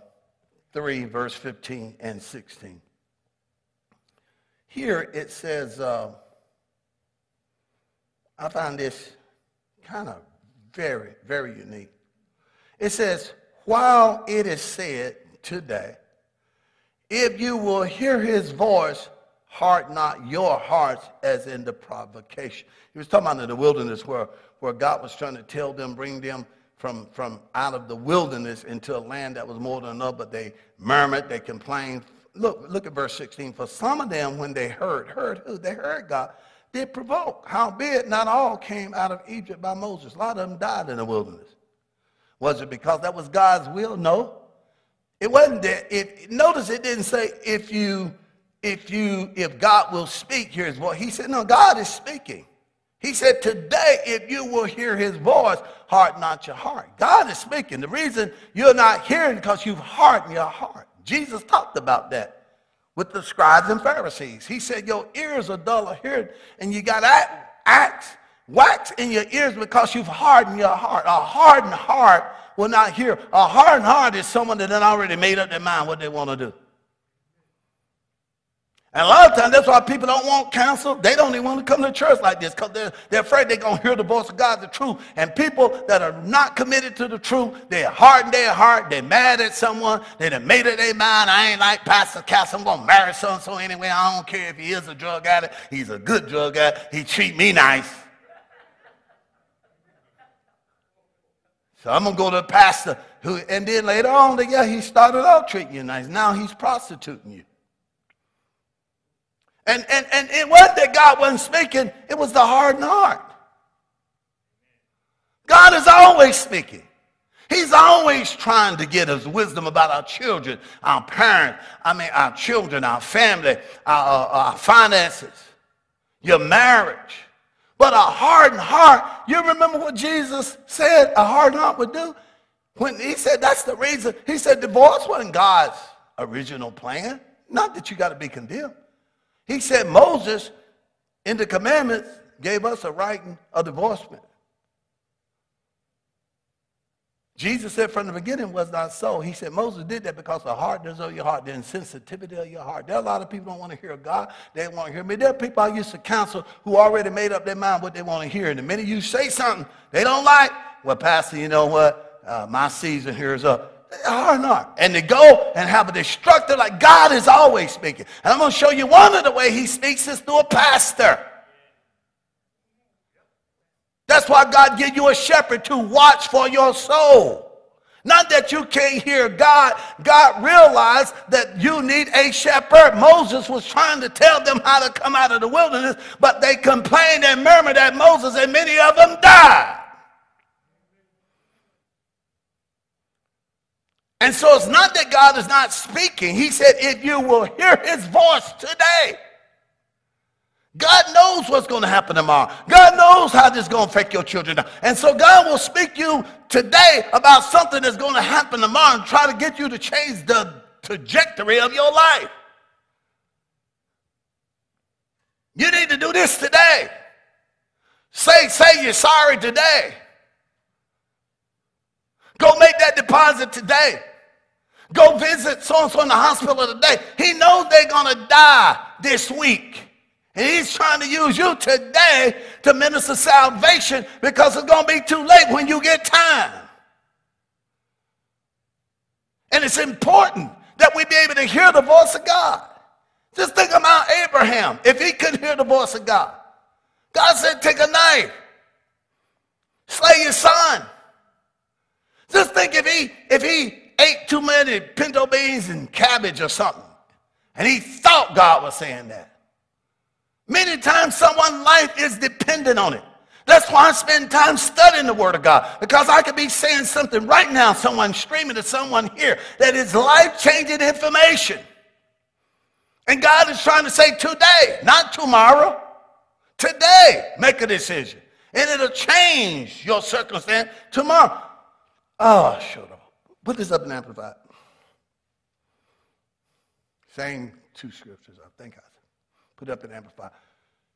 3, verse 15 and 16. Here it says, uh, I find this kind of very, very unique. It says, while it is said today, if you will hear his voice, heart not your hearts as in the provocation. He was talking about in the wilderness where where God was trying to tell them, bring them from, from out of the wilderness into a land that was more than enough, but they murmured, they complained look, look at verse 16. For some of them, when they heard, heard who? They heard God, did provoke. Howbeit, not all came out of Egypt by Moses. A lot of them died in the wilderness. Was it because that was God's will? No. It wasn't that. If, notice it didn't say if you, if you, if God will speak, hear his voice. He said, no, God is speaking. He said, Today, if you will hear his voice, harden not your heart. God is speaking. The reason you're not hearing because you've hardened your heart. Jesus talked about that with the scribes and Pharisees. He said, Your ears are dull of hearing, and you got axe, wax in your ears because you've hardened your heart. A hardened heart will not hear. A hardened heart is someone that had already made up their mind what they want to do. And a lot of times that's why people don't want counsel. They don't even want to come to church like this because they're, they're afraid they're going to hear the voice of God, the truth. And people that are not committed to the truth, they're hardened their heart. They're mad at someone. They done made it their mind. I ain't like Pastor Cass. I'm going to marry so-and-so anyway. I don't care if he is a drug addict. He's a good drug addict. He treat me nice. So I'm going to go to the pastor. Who, and then later on, yeah, he started out treating you nice. Now he's prostituting you. And, and, and it wasn't that God wasn't speaking, it was the hardened heart. God is always speaking. He's always trying to get us wisdom about our children, our parents, I mean, our children, our family, our, uh, uh, our finances, your marriage. But a hardened heart, you remember what Jesus said a hardened heart would do? When he said that's the reason, he said divorce wasn't God's original plan. Not that you got to be condemned. He said Moses, in the commandments, gave us a writing of divorcement. Jesus said from the beginning was not so. He said Moses did that because the hardness of your heart, the insensitivity of your heart. There are a lot of people don't want to hear God. They want to hear me. There are people I used to counsel who already made up their mind what they want to hear. And the minute you say something they don't like, well, Pastor, you know what? Uh, my season here is up are not. And to go and have a destructive, like God is always speaking. And I'm going to show you one of the way he speaks is through a pastor. That's why God gave you a shepherd to watch for your soul. Not that you can't hear God. God realized that you need a shepherd. Moses was trying to tell them how to come out of the wilderness, but they complained and murmured at Moses, and many of them died. And so it's not that God is not speaking. He said, if you will hear his voice today, God knows what's going to happen tomorrow. God knows how this is going to affect your children. And so God will speak to you today about something that's going to happen tomorrow and try to get you to change the trajectory of your life. You need to do this today. Say, say you're sorry today. Go make that deposit today. Go visit so and so in the hospital today. He knows they're going to die this week. And he's trying to use you today to minister salvation because it's going to be too late when you get time. And it's important that we be able to hear the voice of God. Just think about Abraham. If he couldn't hear the voice of God, God said, take a knife, slay your son. Just think if he if he ate too many pinto beans and cabbage or something, and he thought God was saying that. Many times someone's life is dependent on it. That's why I spend time studying the Word of God because I could be saying something right now, someone streaming to someone here that is life changing information. And God is trying to say today, not tomorrow. Today, make a decision. And it'll change your circumstance tomorrow. Oh, shut up. Put this up in Amplified. Same two scriptures, I think I put up in Amplified.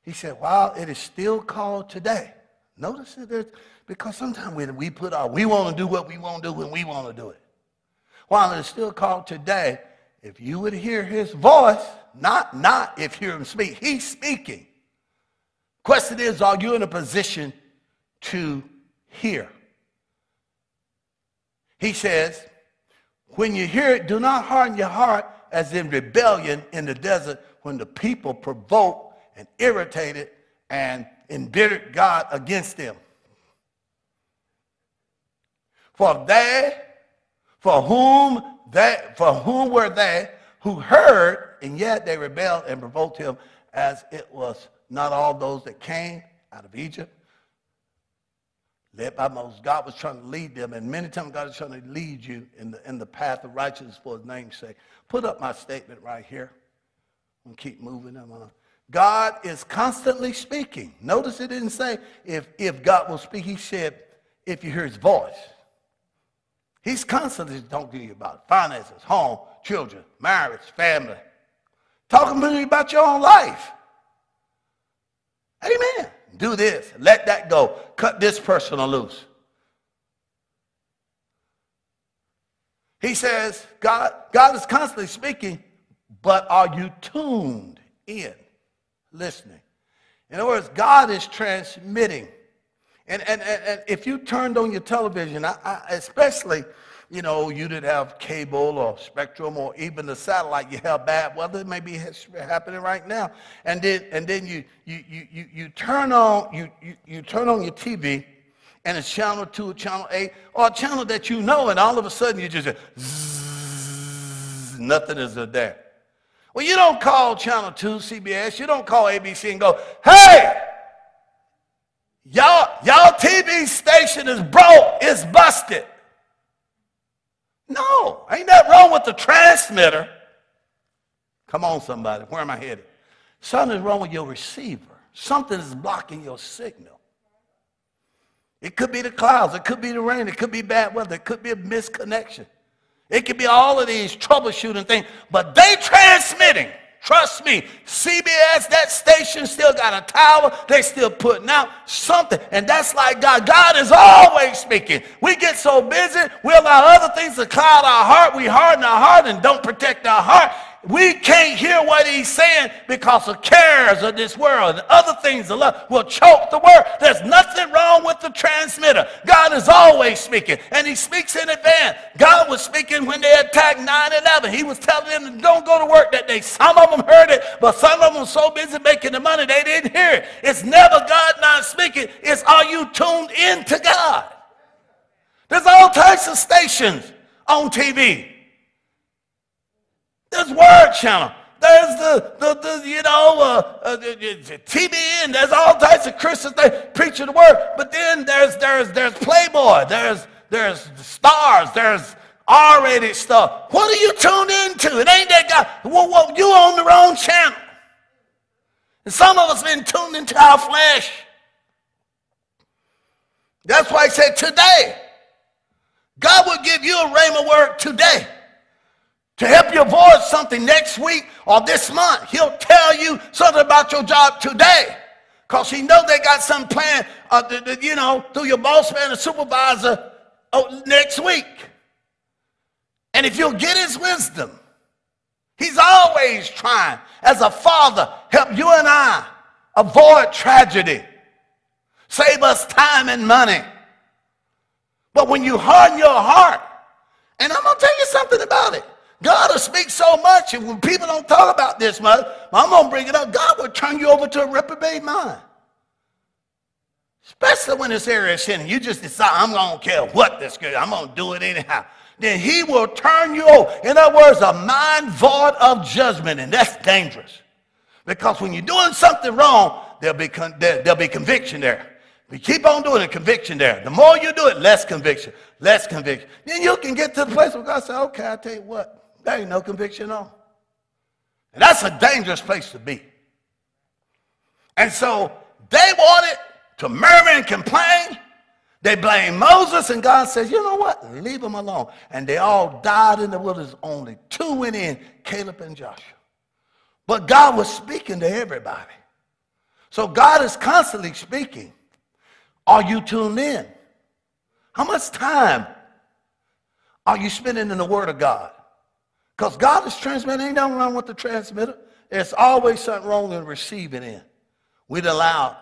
He said, while it is still called today, notice it because sometimes we, we put our, we want to do what we want to do when we want to do it. While it is still called today, if you would hear his voice, not, not if you hear him speak, he's speaking. Question is, are you in a position to hear? He says, when you hear it, do not harden your heart as in rebellion in the desert when the people provoked and irritated and embittered God against them. For they, for whom they, for whom were they who heard, and yet they rebelled and provoked him, as it was not all those that came out of Egypt, led by Moses. God was trying to lead them, and many times God is trying to lead you in the, in the path of righteousness for his name's sake. Put up my statement right here. I'm keep moving them on. God is constantly speaking. Notice it didn't say if, if God will speak. He said if you hear his voice. He's constantly talking to you about finances, home, children, marriage, family. Talking to you about your own life. Amen. Do this. Let that go. Cut this person loose. He says, God, God is constantly speaking, but are you tuned in, listening? In other words, God is transmitting. And, and, and, and if you turned on your television, I, I, especially, you know, you didn't have cable or spectrum or even the satellite, you have bad weather, it may happening right now. And then, and then you, you, you, you, you, turn on, you, you, you turn on your TV, and it's channel 2, channel 8, or a channel that you know, and all of a sudden you just, zzz, nothing is there. Well, you don't call Channel 2 CBS, you don't call ABC and go, hey, y'all, y'all TV station is broke, it's busted. No, ain't that wrong with the transmitter. Come on, somebody, where am I headed? Something is wrong with your receiver. Something is blocking your signal. It could be the clouds, it could be the rain, it could be bad weather, it could be a misconnection. It could be all of these troubleshooting things, but they transmitting. Trust me, CBS, that station still got a tower. They still putting out something. And that's like God. God is always speaking. We get so busy, we allow other things to cloud our heart. We harden our heart and don't protect our heart. We can't hear what he's saying because of cares of this world and other things of love will choke the word. There's nothing wrong with the transmitter. God is always speaking, and he speaks in advance. God was speaking when they attacked 9-11. He was telling them don't go to work that day. Some of them heard it, but some of them were so busy making the money they didn't hear it. It's never God not speaking. It's are you tuned in to God? There's all types of stations on TV. There's Word Channel. There's the, the, the you know, uh, uh, TBN. There's all types of Christians that preach the word. But then there's, there's, there's Playboy. There's, there's stars. There's R-rated stuff. What are you tuned into? It ain't that guy. Well, well, you on the wrong channel. And some of us been tuned into our flesh. That's why I said today. God will give you a rhema word today to help you avoid something next week or this month. He'll tell you something about your job today because he knows they got some plan, uh, you know, through your boss man or supervisor oh, next week. And if you'll get his wisdom, he's always trying, as a father, help you and I avoid tragedy, save us time and money. But when you harden your heart, and I'm going to tell you something about it. God will speak so much, and when people don't talk about this much, I'm going to bring it up. God will turn you over to a reprobate mind. Especially when this area is sin. You just decide, I'm going to care what this good. I'm going to do it anyhow. Then he will turn you over. In other words, a mind void of judgment, and that's dangerous. Because when you're doing something wrong, there'll be, con- there, will be conviction there. You keep on doing it, conviction there. The more you do it, less conviction, less conviction. Then you can get to the place where God says, okay, I'll tell you what. There ain't no conviction on. And that's a dangerous place to be. And so they wanted to murmur and complain. They blame Moses, and God says, you know what? Leave them alone. And they all died in the wilderness. Only two went in, Caleb and Joshua. But God was speaking to everybody. So God is constantly speaking. Are you tuned in? How much time are you spending in the Word of God? Because God is transmitting. Ain't nothing wrong with the transmitter. There's always something wrong in receiving it. We'd allow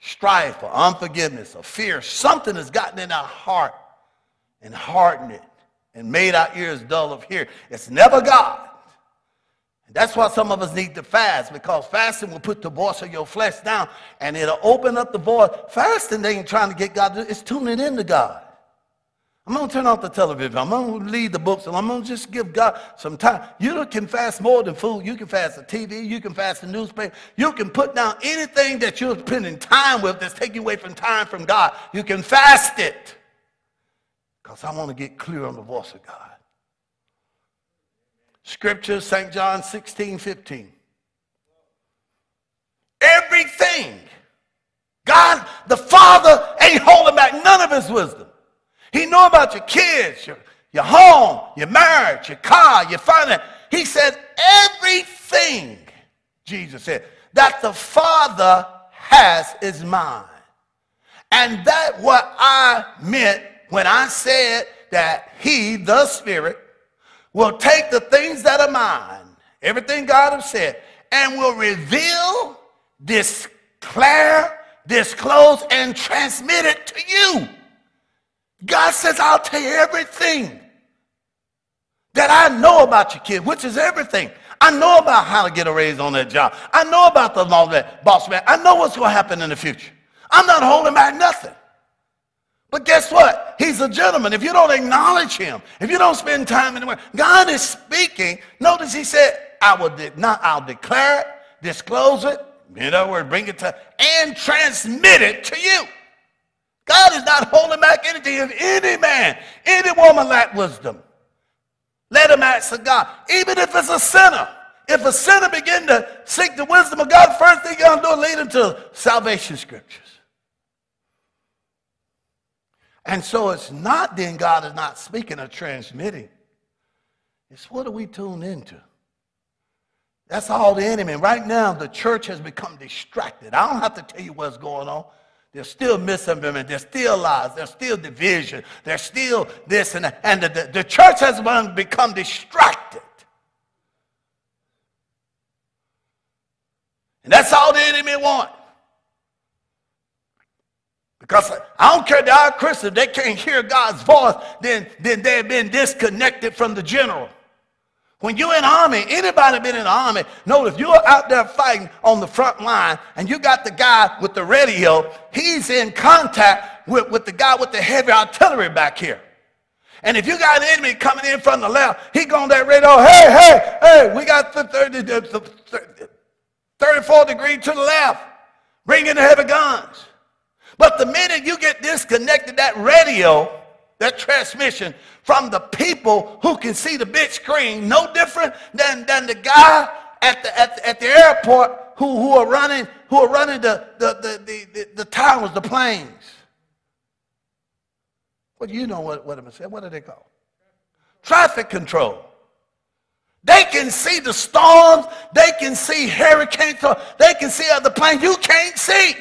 strife or unforgiveness or fear. Something has gotten in our heart and hardened it and made our ears dull of hearing. It's never God. That's why some of us need to fast because fasting will put the voice of your flesh down and it'll open up the voice. Fasting ain't trying to get God, it's tuning into God. I'm going to turn off the television. I'm going to leave the books and I'm going to just give God some time. You can fast more than food. You can fast the TV. You can fast the newspaper. You can put down anything that you're spending time with that's taking away from time from God. You can fast it because I want to get clear on the voice of God. Scripture, St. John 16, 15. Everything. God, the Father, ain't holding back none of his wisdom. He knew about your kids, your, your home, your marriage, your car, your finance. He said, everything, Jesus said, that the Father has is mine. And that what I meant when I said that he, the Spirit, will take the things that are mine, everything God has said, and will reveal, declare, disclose, and transmit it to you. God says, I'll tell you everything that I know about your kid, which is everything. I know about how to get a raise on that job. I know about the law that boss man. I know what's going to happen in the future. I'm not holding back nothing. But guess what? He's a gentleman. If you don't acknowledge him, if you don't spend time in the word, God is speaking. Notice he said, I will de- not, I'll declare it, disclose it, in other words, bring it to, and transmit it to you. God is not holding back anything. If any man, any woman lack wisdom, let him ask of God. Even if it's a sinner. If a sinner begin to seek the wisdom of God, first thing you're going to do is lead him to salvation scriptures. And so it's not then God is not speaking or transmitting. It's what are we tuned into? That's all the enemy. Right now, the church has become distracted. I don't have to tell you what's going on. There's still misinformation. There's still lies. There's still division. There's still this and that. And the, the, the church has become distracted. And that's all the enemy wants. Because I don't care, they are Christians, they can't hear God's voice, then, then they've been disconnected from the general. When you're in the army, anybody been in the army, know if you're out there fighting on the front line and you got the guy with the radio, he's in contact with, with the guy with the heavy artillery back here. And if you got an enemy coming in from the left, he going that radio, hey, hey, hey, we got the 30, the 34 degree to the left. Bring in the heavy guns. But the minute you get disconnected, that radio, that transmission from the people who can see the big screen, no different than, than the guy at the, at the, at the airport who, who are running, who are running the, the, the, the, the, towers, the planes. Well, you know what, what I'm saying. What do they call? Traffic control. They can see the storms. They can see hurricanes. They can see other planes. You can't see.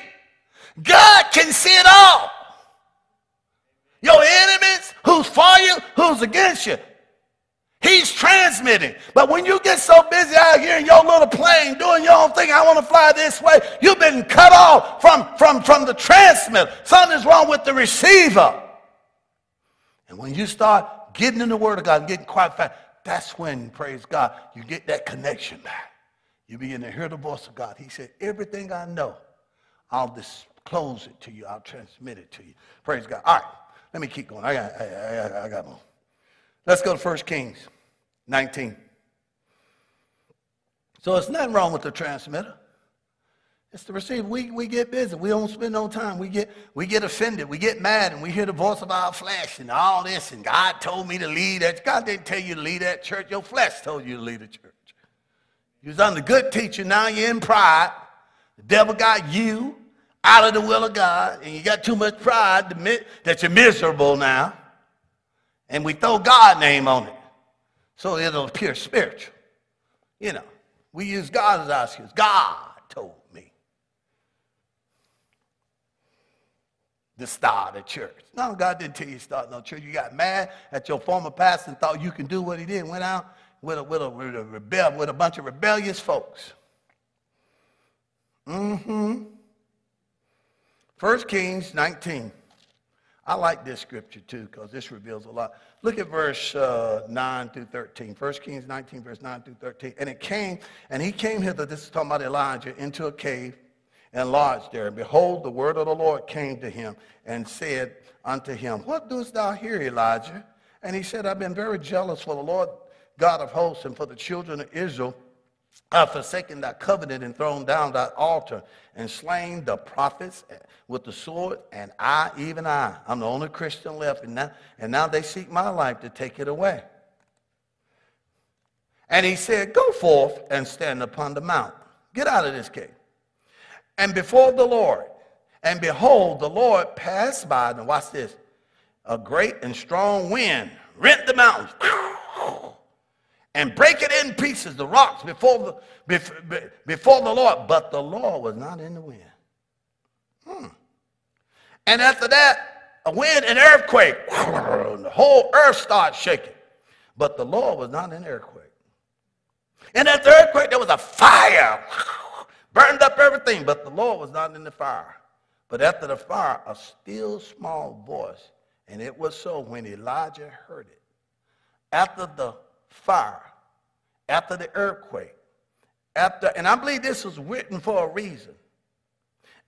God can see it all. Your enemies, who's for you, who's against you. He's transmitting. But when you get so busy out here in your little plane doing your own thing, I want to fly this way, you've been cut off from, from, from the transmitter. Something's wrong with the receiver. And when you start getting in the Word of God and getting quiet fast, that's when, praise God, you get that connection back. You begin to hear the voice of God. He said, Everything I know, I'll disclose it to you, I'll transmit it to you. Praise God. All right. Let me keep going. I got, I, I, I got more. Let's go to 1 Kings 19. So it's nothing wrong with the transmitter. It's the receiver. We, we get busy. We don't spend no time. We get, we get offended. We get mad and we hear the voice of our flesh and all this. And God told me to lead that. God didn't tell you to lead that church. Your flesh told you to lead the church. You was under good teaching. Now you're in pride. The devil got you out of the will of God, and you got too much pride to admit that you're miserable now, and we throw God name on it. So it'll appear spiritual. You know, we use God as our excuse. God told me to start a church. No, God didn't tell you to start no church. You got mad at your former pastor and thought you can do what he did. Went out with a, with a, with a, rebel, with a bunch of rebellious folks. Mm-hmm. 1 Kings 19. I like this scripture too because this reveals a lot. Look at verse uh, 9 through 13. 1 Kings 19, verse 9 through 13. And it came, and he came hither, this is talking about Elijah, into a cave and lodged there. And behold, the word of the Lord came to him and said unto him, What doest thou here, Elijah? And he said, I've been very jealous for the Lord God of hosts and for the children of Israel. I've forsaken thy covenant and thrown down thy altar and slain the prophets with the sword, and I, even I, I'm the only Christian left, and now, and now they seek my life to take it away. And he said, Go forth and stand upon the mount. Get out of this cave and before the Lord. And behold, the Lord passed by, and watch this, a great and strong wind rent the mountains and break it in pieces, the rocks before the, before the Lord. But the Lord was not in the wind. Hmm. And after that, a wind and earthquake. the whole earth started shaking. But the Lord was not in the earthquake. And after the earthquake, there was a fire burned up everything, but the Lord was not in the fire. But after the fire, a still small voice, and it was so when Elijah heard it. After the fire, after the earthquake, after, and I believe this was written for a reason.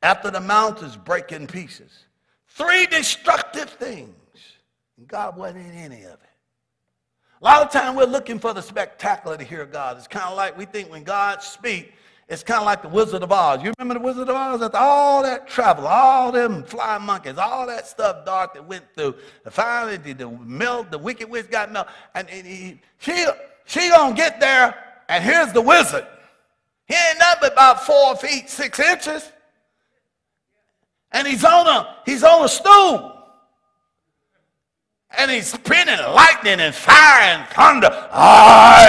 After the mountains break in pieces, three destructive things. And God wasn't in any of it. A lot of time we're looking for the spectacular to hear God. It's kind of like we think when God speaks, it's kind of like the Wizard of Oz. You remember the Wizard of Oz? After all that travel, all them flying monkeys, all that stuff dark that went through, finally the, the melt, the wicked witch got melted, and, and he, she she gonna get there, and here's the wizard. He ain't nothing but about four feet six inches, and he's on a he's on a stool. And he's spinning lightning and fire and thunder. I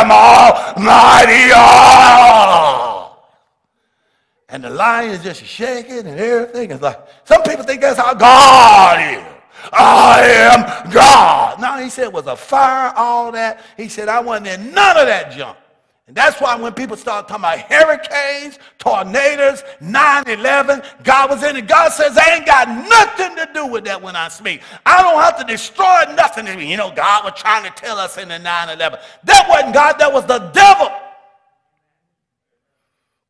am Almighty. Oh! And the lion is just shaking and everything. It's like, some people think that's how God is. I am God. No, he said it was a fire, all that. He said, I wasn't in none of that junk. And that's why when people start talking about hurricanes, tornadoes, 9-11, God was in it. God says, I ain't got nothing to do with that when I speak. I don't have to destroy nothing. You know, God was trying to tell us in the 9-11. That wasn't God, that was the devil.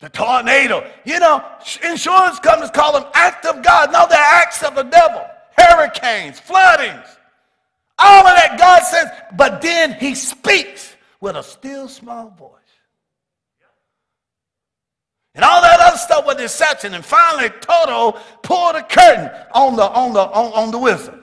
The tornado. You know, insurance companies call them acts of God. No, they're acts of the devil. Hurricanes, floodings. All of that God says, but then he speaks with a still small voice. And all that other stuff was deception. And finally, Toto pulled the curtain on the, on the, on, on the wizard.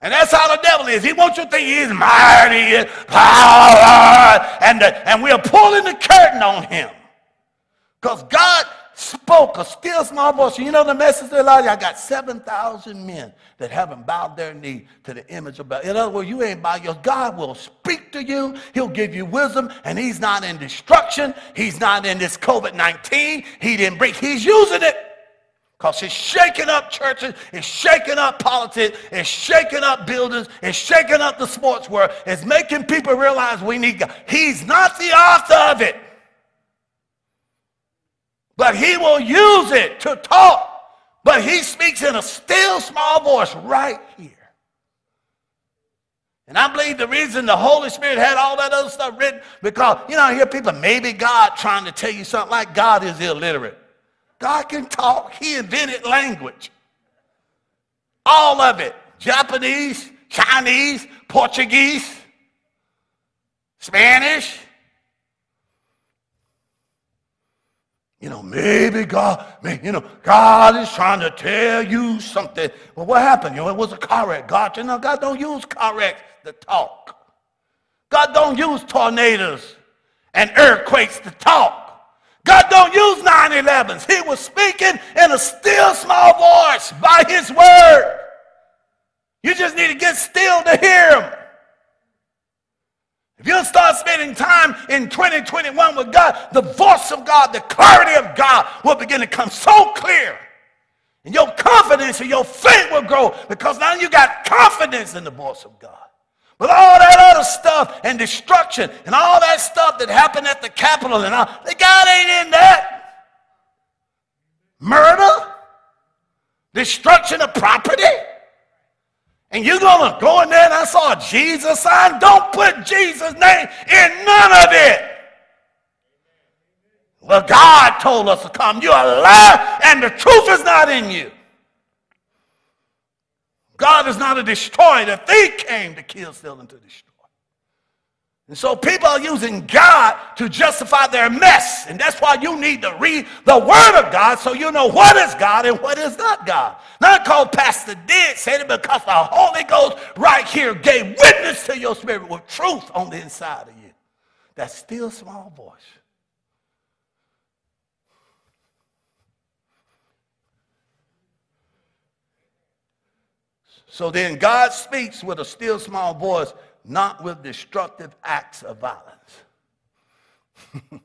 And that's how the devil is. He wants you to think he's mighty, power, and, and we're pulling the curtain on him. Because God spoke a still small voice. You know the message of Elijah? I got 7,000 men that haven't bowed their knee to the image of God. In other words, you ain't bowed your God will speak to you. He'll give you wisdom, and he's not in destruction. He's not in this COVID-19. He didn't break. He's using it. Because it's shaking up churches, it's shaking up politics, it's shaking up buildings, it's shaking up the sports world, it's making people realize we need God. He's not the author of it but he will use it to talk. But he speaks in a still small voice right here. And I believe the reason the Holy Spirit had all that other stuff written, because, you know, I hear people, maybe God trying to tell you something like God is illiterate. God can talk. He invented language. All of it. Japanese, Chinese, Portuguese, Spanish, You know, maybe God, you know, God is trying to tell you something. Well, what happened? You know, it was a car wreck. God, you know, God don't use car wrecks to talk. God don't use tornadoes and earthquakes to talk. God don't use 9-11s. He was speaking in a still small voice by his word. You just need to get still to hear him. If you'll start spending time in 2021 with God, the voice of God, the clarity of God will begin to come so clear. And your confidence and your faith will grow because now you got confidence in the voice of God. But all that other stuff and destruction and all that stuff that happened at the Capitol and all, the God ain't in that. Murder, destruction of property, and you're going to go in there and I saw a Jesus sign. Don't put Jesus' name in none of it. Well, God told us to come. You're a liar, and the truth is not in you. God is not a destroyer. The thief came to kill, steal, and to destroy. And so people are using God to justify their mess. And that's why you need to read the Word of God so you know what is God and what is not God. Not called Pastor did said it because the Holy Ghost right here gave witness to your spirit with truth on the inside of you. That still small voice. So then God speaks with a still small voice, not with destructive acts of violence.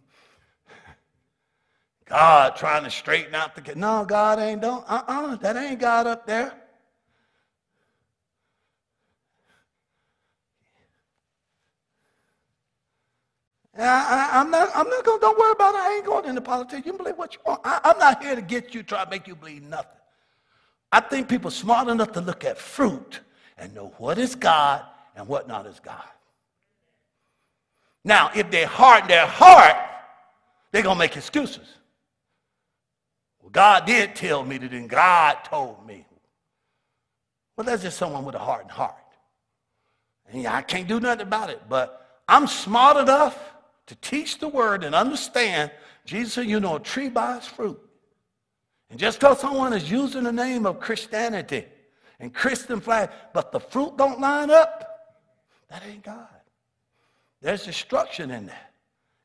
God trying to straighten out the no, God ain't don't uh-uh, that ain't God up there. I, am not, I'm not gonna. don't worry about it. I ain't going into politics. You can believe what you want. I, I'm not here to get you, try to make you believe nothing. I think people smart enough to look at fruit and know what is God and what not is God. Now, if they harden their heart, they're going to make excuses. Well, God did tell me that, and God told me. Well, that's just someone with a hardened heart. And yeah, I can't do nothing about it, but I'm smart enough to teach the word and understand. Jesus said, you know, a tree by its fruit. And just because someone is using the name of Christianity and Christian flag, but the fruit don't line up, that ain't God. There's destruction in that.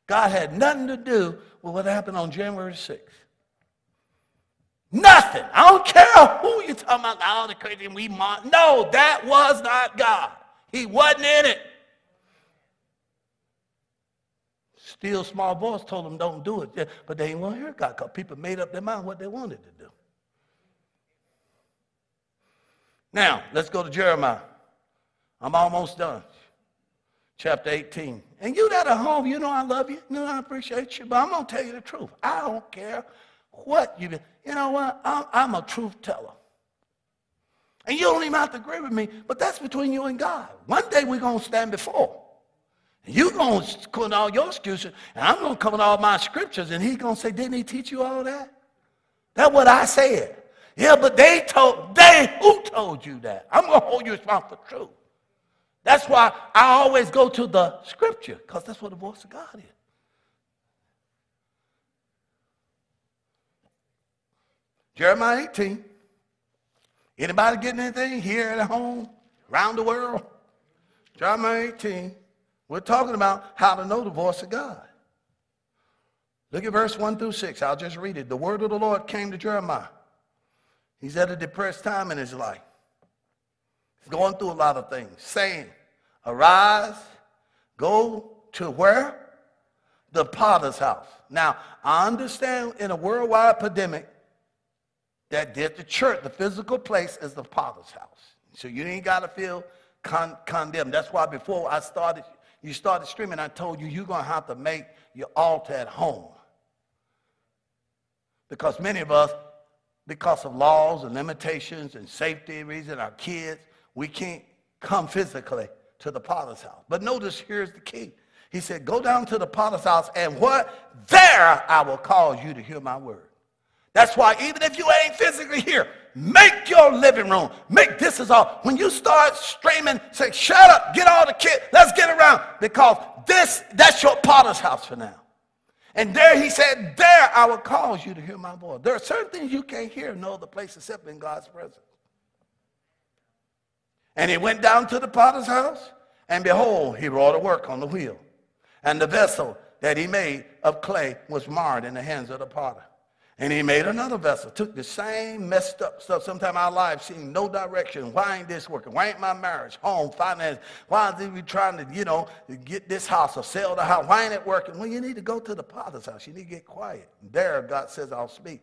God had nothing to do with what happened on January 6th. Nothing. I don't care who you're talking about, all the Christian we mock. No, that was not God. He wasn't in it. Still small voice told them don't do it. But they didn't want to hear God because people made up their mind what they wanted to do. Now, let's go to Jeremiah. I'm almost done. Chapter 18. And you that are home, you know I love you. Know I appreciate you. But I'm going to tell you the truth. I don't care what you do. You know what? I'm, I'm a truth teller. And you don't even have to agree with me, but that's between you and God. One day we're going to stand before. You're going to put all your excuses, and I'm going to come with all my scriptures, and he's going to say, didn't he teach you all that? That's what I said. Yeah, but they told, they, who told you that? I'm going to hold you responsible for truth. That's why I always go to the scripture, because that's what the voice of God is. Jeremiah 18. Anybody getting anything here at home, around the world? Jeremiah 18. We're talking about how to know the voice of God. Look at verse 1 through 6. I'll just read it. The word of the Lord came to Jeremiah. He's at a depressed time in his life. Going through a lot of things, saying, Arise, go to where? The potter's house. Now, I understand in a worldwide pandemic that did the church, the physical place, is the potter's house. So you ain't got to feel con- condemned. That's why before I started you started streaming, I told you you're going to have to make your altar at home. Because many of us, because of laws and limitations and safety reasons, our kids, we can't come physically to the potter's house. But notice here's the key. He said, Go down to the potter's house, and what? There I will cause you to hear my word. That's why even if you ain't physically here, make your living room. Make this is all. When you start streaming, say, shut up, get all the kids, let's get around. Because this, that's your potter's house for now. And there he said, there I will cause you to hear my voice. There are certain things you can't hear in no other place except in God's presence. And he went down to the potter's house, and behold, he wrought a work on the wheel. And the vessel that he made of clay was marred in the hands of the potter. And he made another vessel, took the same messed up stuff. Sometimes our lives seeing no direction. Why ain't this working? Why ain't my marriage, home, finance? Why is he trying to, you know, get this house or sell the house? Why ain't it working? Well, you need to go to the potter's house. You need to get quiet. There, God says, I'll speak.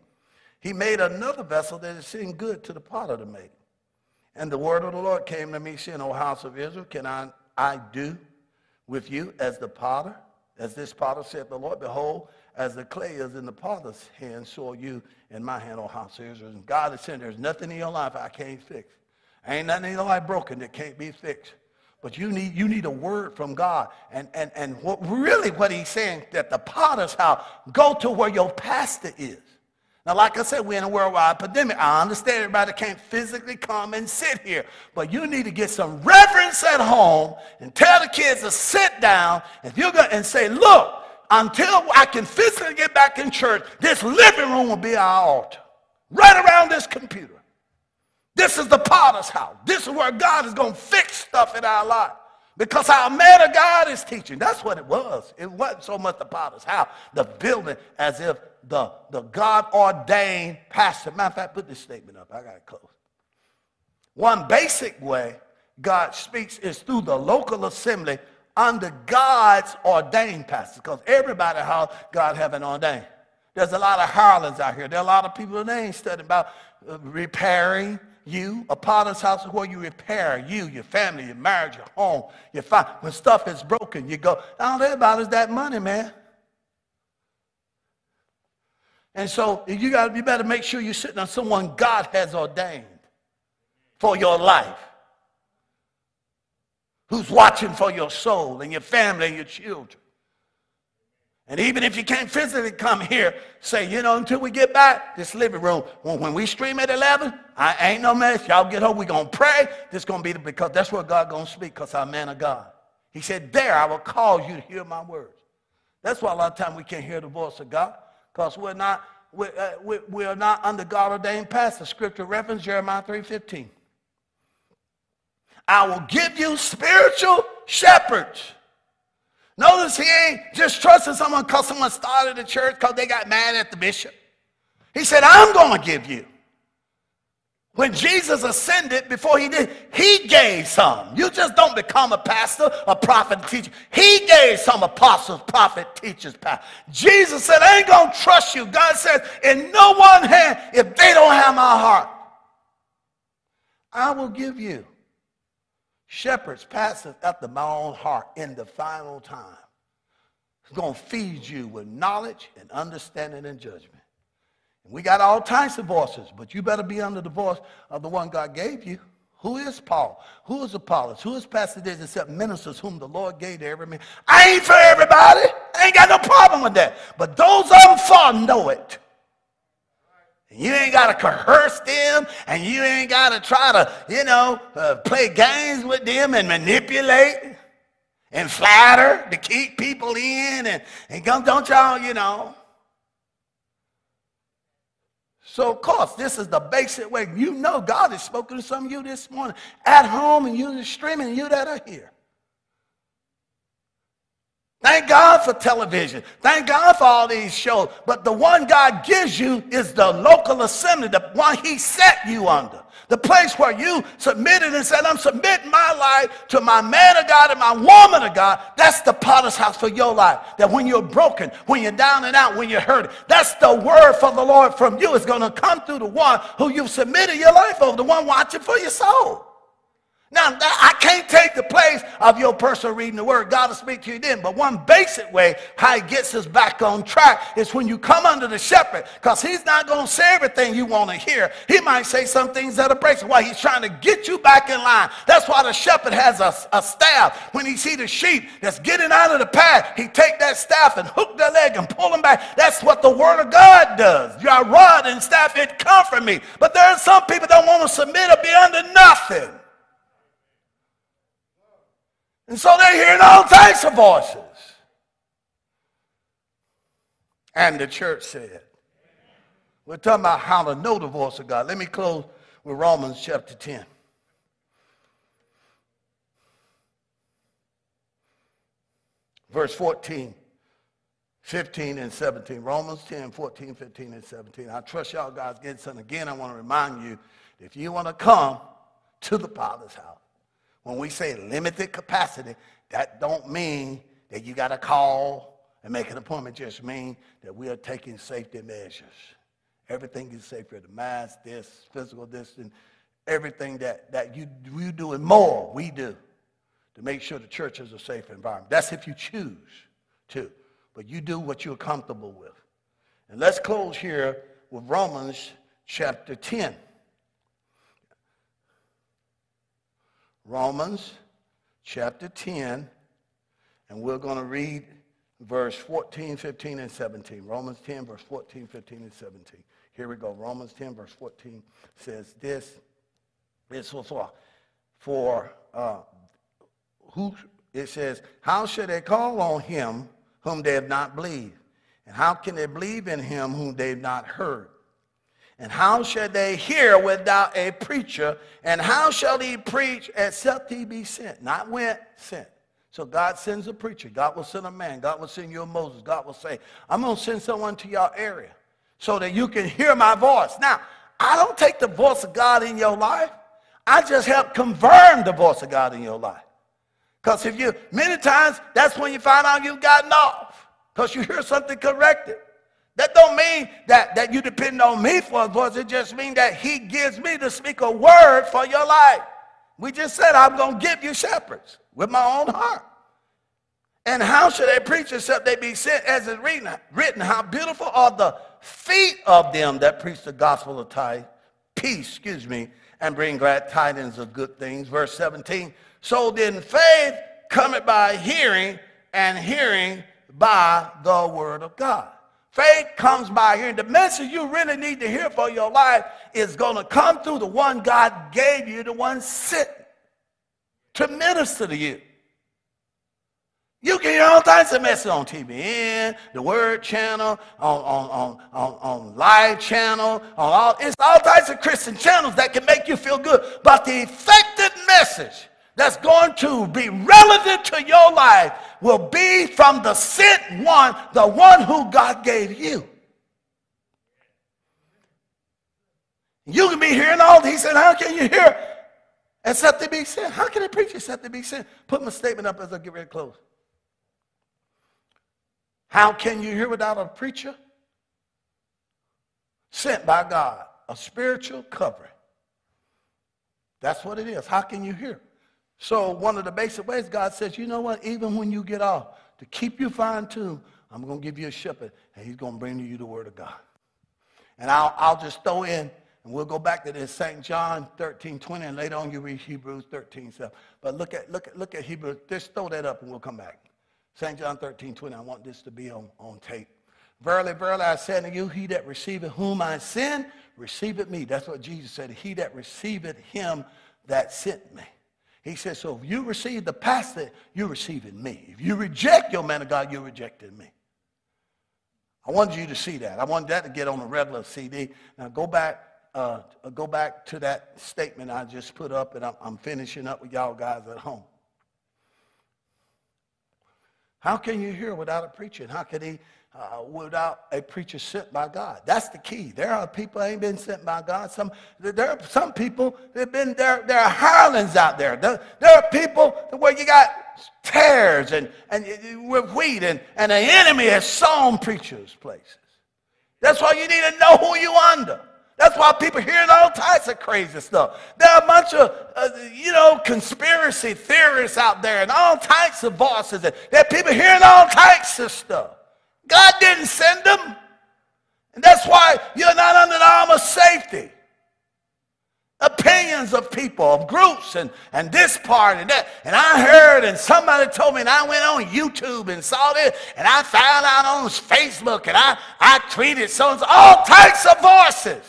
He made another vessel that it seemed good to the potter to make. And the word of the Lord came to me, saying, O house of Israel, can I, I do with you as the potter? As this potter said, the Lord, behold, as the clay is in the potter's hand, so are you in my hand, O house of Israel. And God is saying there's nothing in your life I can't fix. Ain't nothing in your life broken that can't be fixed. But you need, you need a word from God. And, and, and what, really what he's saying, that the potter's house, go to where your pastor is. Now, like I said, we're in a worldwide pandemic. I understand everybody can't physically come and sit here, but you need to get some reverence at home and tell the kids to sit down and you're going and say, look, until I can physically get back in church, this living room will be our altar. Right around this computer. This is the potter's house. This is where God is going to fix stuff in our life. Because our man of God is teaching. That's what it was. It wasn't so much the potter's house, the building as if the, the God ordained pastor. Matter of fact, put this statement up. I got to close. One basic way God speaks is through the local assembly under God's ordained pastor. Because everybody how God haven't ordained. There's a lot of harlots out here. There are a lot of people that ain't studying about uh, repairing you. A potter's house is where you repair you, your family, your marriage, your home. You find when stuff is broken, you go, all that about is that money, man. And so you got to you better make sure you're sitting on someone God has ordained for your life. Who's watching for your soul and your family and your children. And even if you can't physically come here, say, you know, until we get back, this living room, when, we stream at 11, I ain't no mess. Y'all get home, we going to pray. This going to be the, because that's where God going to speak because I'm man of God. He said, there I will cause you to hear my words. That's why a lot of time we can't hear the voice of God because we're not, we're, uh, we're, we're not under God ordained pastor. Scripture reference Jeremiah 3.15. I will give you spiritual shepherds Notice he ain't just trusting someone because someone started a church because they got mad at the bishop. He said, I'm going to give you. When Jesus ascended, before he did, he gave some. You just don't become a pastor, a prophet, a teacher. He gave some apostles, prophet, teachers, pastor. Jesus said, I ain't going to trust you. God says, in no one hand, if they don't have my heart, I will give you. Shepherds, pastors after my own heart in the final time. He's going to feed you with knowledge and understanding and judgment. And we got all types of voices, but you better be under the voice of the one God gave you. Who is Paul? Who is Apollos? Who is Pastor This except ministers whom the Lord gave to every man? I ain't for everybody. I ain't got no problem with that. But those of them far know it. You ain't got to coerce them, and you ain't got to try to, you know, uh, play games with them and manipulate and flatter to keep people in. And, and don't y'all, you know. So, of course, this is the basic way. You know God has spoken to some of you this morning at home, and you're streaming, you that are here. Thank God for television. Thank God for all these shows. But the one God gives you is the local assembly, the one He set you under. The place where you submitted and said, I'm submitting my life to my man of God and my woman of God. That's the potter's house for your life. That when you're broken, when you're down and out, when you're hurt, that's the word from the Lord from you. It's going to come through the one who you've submitted your life over, the one watching for your soul. Now, I can't take the place of your person reading the word. God will speak to you then. But one basic way how he gets us back on track is when you come under the shepherd, because he's not going to say everything you want to hear. He might say some things that are breaking. Why he's trying to get you back in line. That's why the shepherd has a, a staff. When he see the sheep that's getting out of the path, he take that staff and hook their leg and pull them back. That's what the word of God does. Your rod and staff, it comfort me. But there are some people that want to submit or be under nothing. And so they're hearing all types of voices. And the church said, we're talking about how to know the voice of God. Let me close with Romans chapter 10. Verse 14, 15, and 17. Romans 10, 14, 15, and 17. I trust y'all guys get something. Again, I want to remind you, if you want to come to the Father's house, when we say limited capacity, that don't mean that you got to call and make an appointment. Just mean that we are taking safety measures. Everything is safe here. The mask, this, physical distance, everything that, that you, you do and more, we do to make sure the church is a safe environment. That's if you choose to. But you do what you're comfortable with. And let's close here with Romans chapter 10. Romans chapter 10, and we're going to read verse 14, 15, and 17. Romans 10, verse 14, 15, and 17. Here we go. Romans 10, verse 14 says this. This was for, for uh, who, it says, How should they call on him whom they have not believed? And how can they believe in him whom they have not heard? And how shall they hear without a preacher? And how shall he preach except he be sent? Not went, sent. So God sends a preacher. God will send a man. God will send you a Moses. God will say, I'm going to send someone to your area so that you can hear my voice. Now, I don't take the voice of God in your life. I just help confirm the voice of God in your life. Because if you, many times, that's when you find out you've gotten off. Because you hear something corrected. That don't mean that, that you depend on me for a voice. It just means that he gives me to speak a word for your life. We just said, I'm going to give you shepherds with my own heart. And how should they preach except they be sent as is written? How beautiful are the feet of them that preach the gospel of tithe, peace, excuse me, and bring glad tidings of good things. Verse 17. So then faith cometh by hearing, and hearing by the word of God. Faith comes by hearing. The message you really need to hear for your life is going to come through the one God gave you, the one sent to minister to you. You can hear all types of messages on TBN, the Word Channel, on, on, on, on, on Live Channel, on all, it's all types of Christian channels that can make you feel good. But the effective message that's going to be relevant to your life will be from the sent one, the one who God gave you. You can be hearing all these, and how can you hear except to be sent? How can I preach except to be sent? Put my statement up as I get ready to close. How can you hear without a preacher? Sent by God, a spiritual covering. That's what it is. How can you hear? So one of the basic ways God says, you know what, even when you get off, to keep you fine-tuned, I'm going to give you a shepherd, and he's going to bring to you the word of God. And I'll, I'll just throw in, and we'll go back to this St. John 13, 20, and later on you read Hebrews 13, 7. But look at, look at, look at Hebrews. Just throw that up, and we'll come back. St. John 13, 20. I want this to be on, on tape. Verily, verily, I say unto you, he that receiveth whom I send, receiveth me. That's what Jesus said. He that receiveth him that sent me. He says, so if you receive the pastor, you're receiving me. If you reject your man of God, you're rejecting me. I wanted you to see that. I wanted that to get on a regular CD. Now go back, uh, go back to that statement I just put up, and I'm, I'm finishing up with y'all guys at home. How can you hear without a preacher? How can he uh, without a preacher sent by God. That's the key. There are people ain't been sent by God. Some there are some people that been there. There are hirelings out there. There, there are people where you got tares and and with wheat and and the enemy has sown preachers places. That's why you need to know who you under. That's why people hearing all types of crazy stuff. There are a bunch of, uh, you know, conspiracy theorists out there and all types of voices. And there are people hearing all types of stuff. God didn't send them. And that's why you're not under the arm of safety. Opinions of people, of groups, and, and this part and that. And I heard, and somebody told me, and I went on YouTube and saw this, and I found out on Facebook, and I, I tweeted so all types of voices.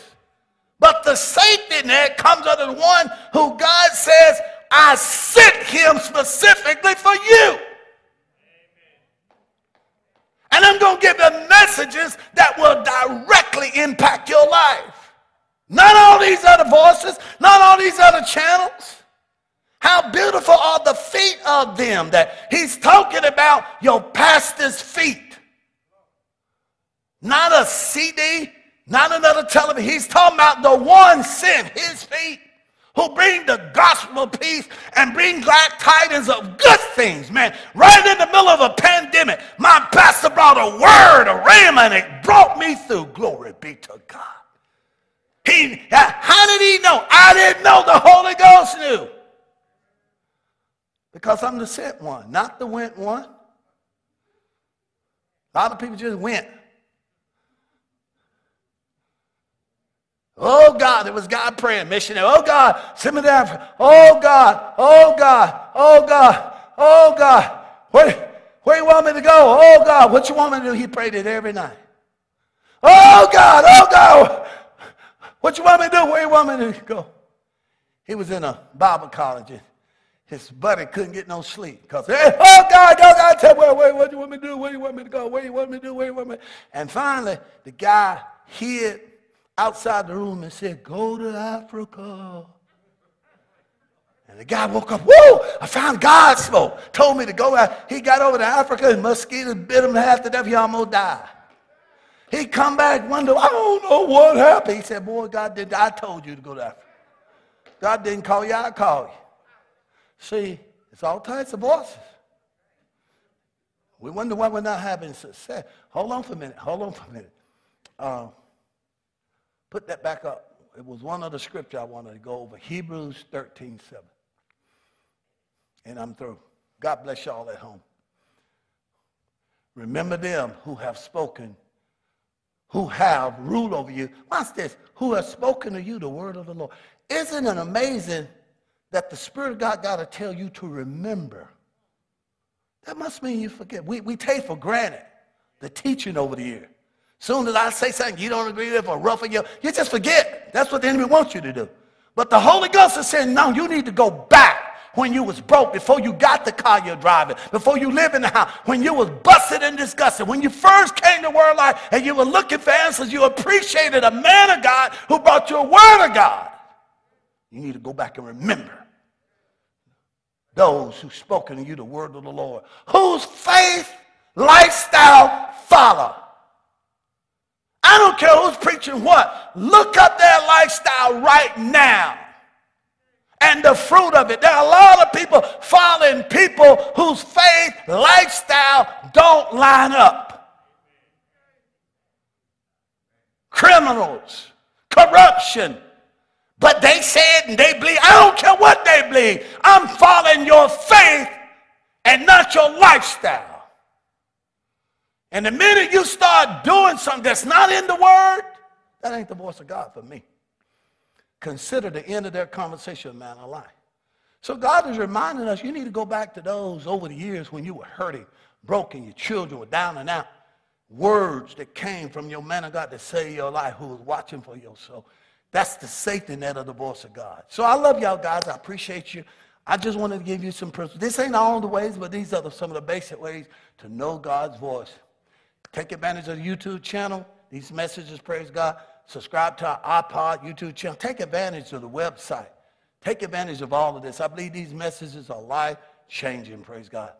But the safety net comes under the one who God says, I sent him specifically for you. And I'm going to give them messages that will directly impact your life. Not all these other voices, not all these other channels. How beautiful are the feet of them that he's talking about your pastor's feet. Not a CD, not another television. He's talking about the one sent his feet who bring the gospel of peace and bring glad tidings of good things, man. Right in the middle of a pandemic, my pastor brought a word, a rhema, and it brought me through. Glory be to God. He, how did he know? I didn't know the Holy Ghost knew. Because I'm the sent one, not the went one. A lot of people just went. Oh God, it was God praying, missionary. Oh God, send me Africa. Oh God, oh God, oh God, oh God. Where, where you want me to go? Oh God, what you want me to do? He prayed it every night. Oh God, oh God, what you want me to do? Where you want me to go? He was in a Bible college and his buddy couldn't get no sleep because, hey, oh God, oh God, tell me, where, what you want me to do? Where you want me to go? Where you want me to do? Where you want me And finally, the guy hid outside the room and said, go to Africa. And the guy woke up, whoa, I found God smoke. Told me to go out. He got over to Africa and mosquitoes bit him half to death. He almost died. He come back one day, I don't know what happened. He said, boy, God did, I told you to go to Africa. God didn't call you, I called you. See, it's all types of voices. We wonder why we're not having success. Hold on for a minute. Hold on for a minute. Uh, put that back up. It was one other scripture I wanted to go over. Hebrews 13, 7. And I'm through. God bless y'all at home. Remember them who have spoken, who have ruled over you. Watch this. Who have spoken to you the word of the Lord. Isn't it amazing that the Spirit of God got to tell you to remember? That must mean you forget. We, we take for granted the teaching over the year. Soon as I say something you don't agree with or rough you, you just forget. That's what the enemy wants you to do. But the Holy Ghost is saying, no, you need to go back when you was broke, before you got the car you're driving, before you live in the house, when you was busted and disgusted, when you first came to Word Life and you were looking for answers, you appreciated a man of God who brought you a word of God. You need to go back and remember those who spoken to you the word of the Lord, whose faith, lifestyle follow. I don't care who's preaching what. Look up their lifestyle right now and the fruit of it. There are a lot of people following people whose faith, lifestyle don't line up. Criminals, corruption. But they said and they believe. I don't care what they believe. I'm following your faith and not your lifestyle. And the minute you start doing something that's not in the word, that ain't the voice of God for me consider the end of their conversation man alive. So God is reminding us you need to go back to those over the years when you were hurting, broken, your children were down and out. Words that came from your man of God to save your life who was watching for your soul. That's the safety net of the voice of God. So I love y'all guys. I appreciate you. I just wanted to give you some principles. This ain't all the ways, but these are some of the basic ways to know God's voice. Take advantage of the YouTube channel. These messages, praise God subscribe to our iPod, YouTube channel. Take advantage of the website. Take advantage of all of this. I believe these messages are life changing, praise God.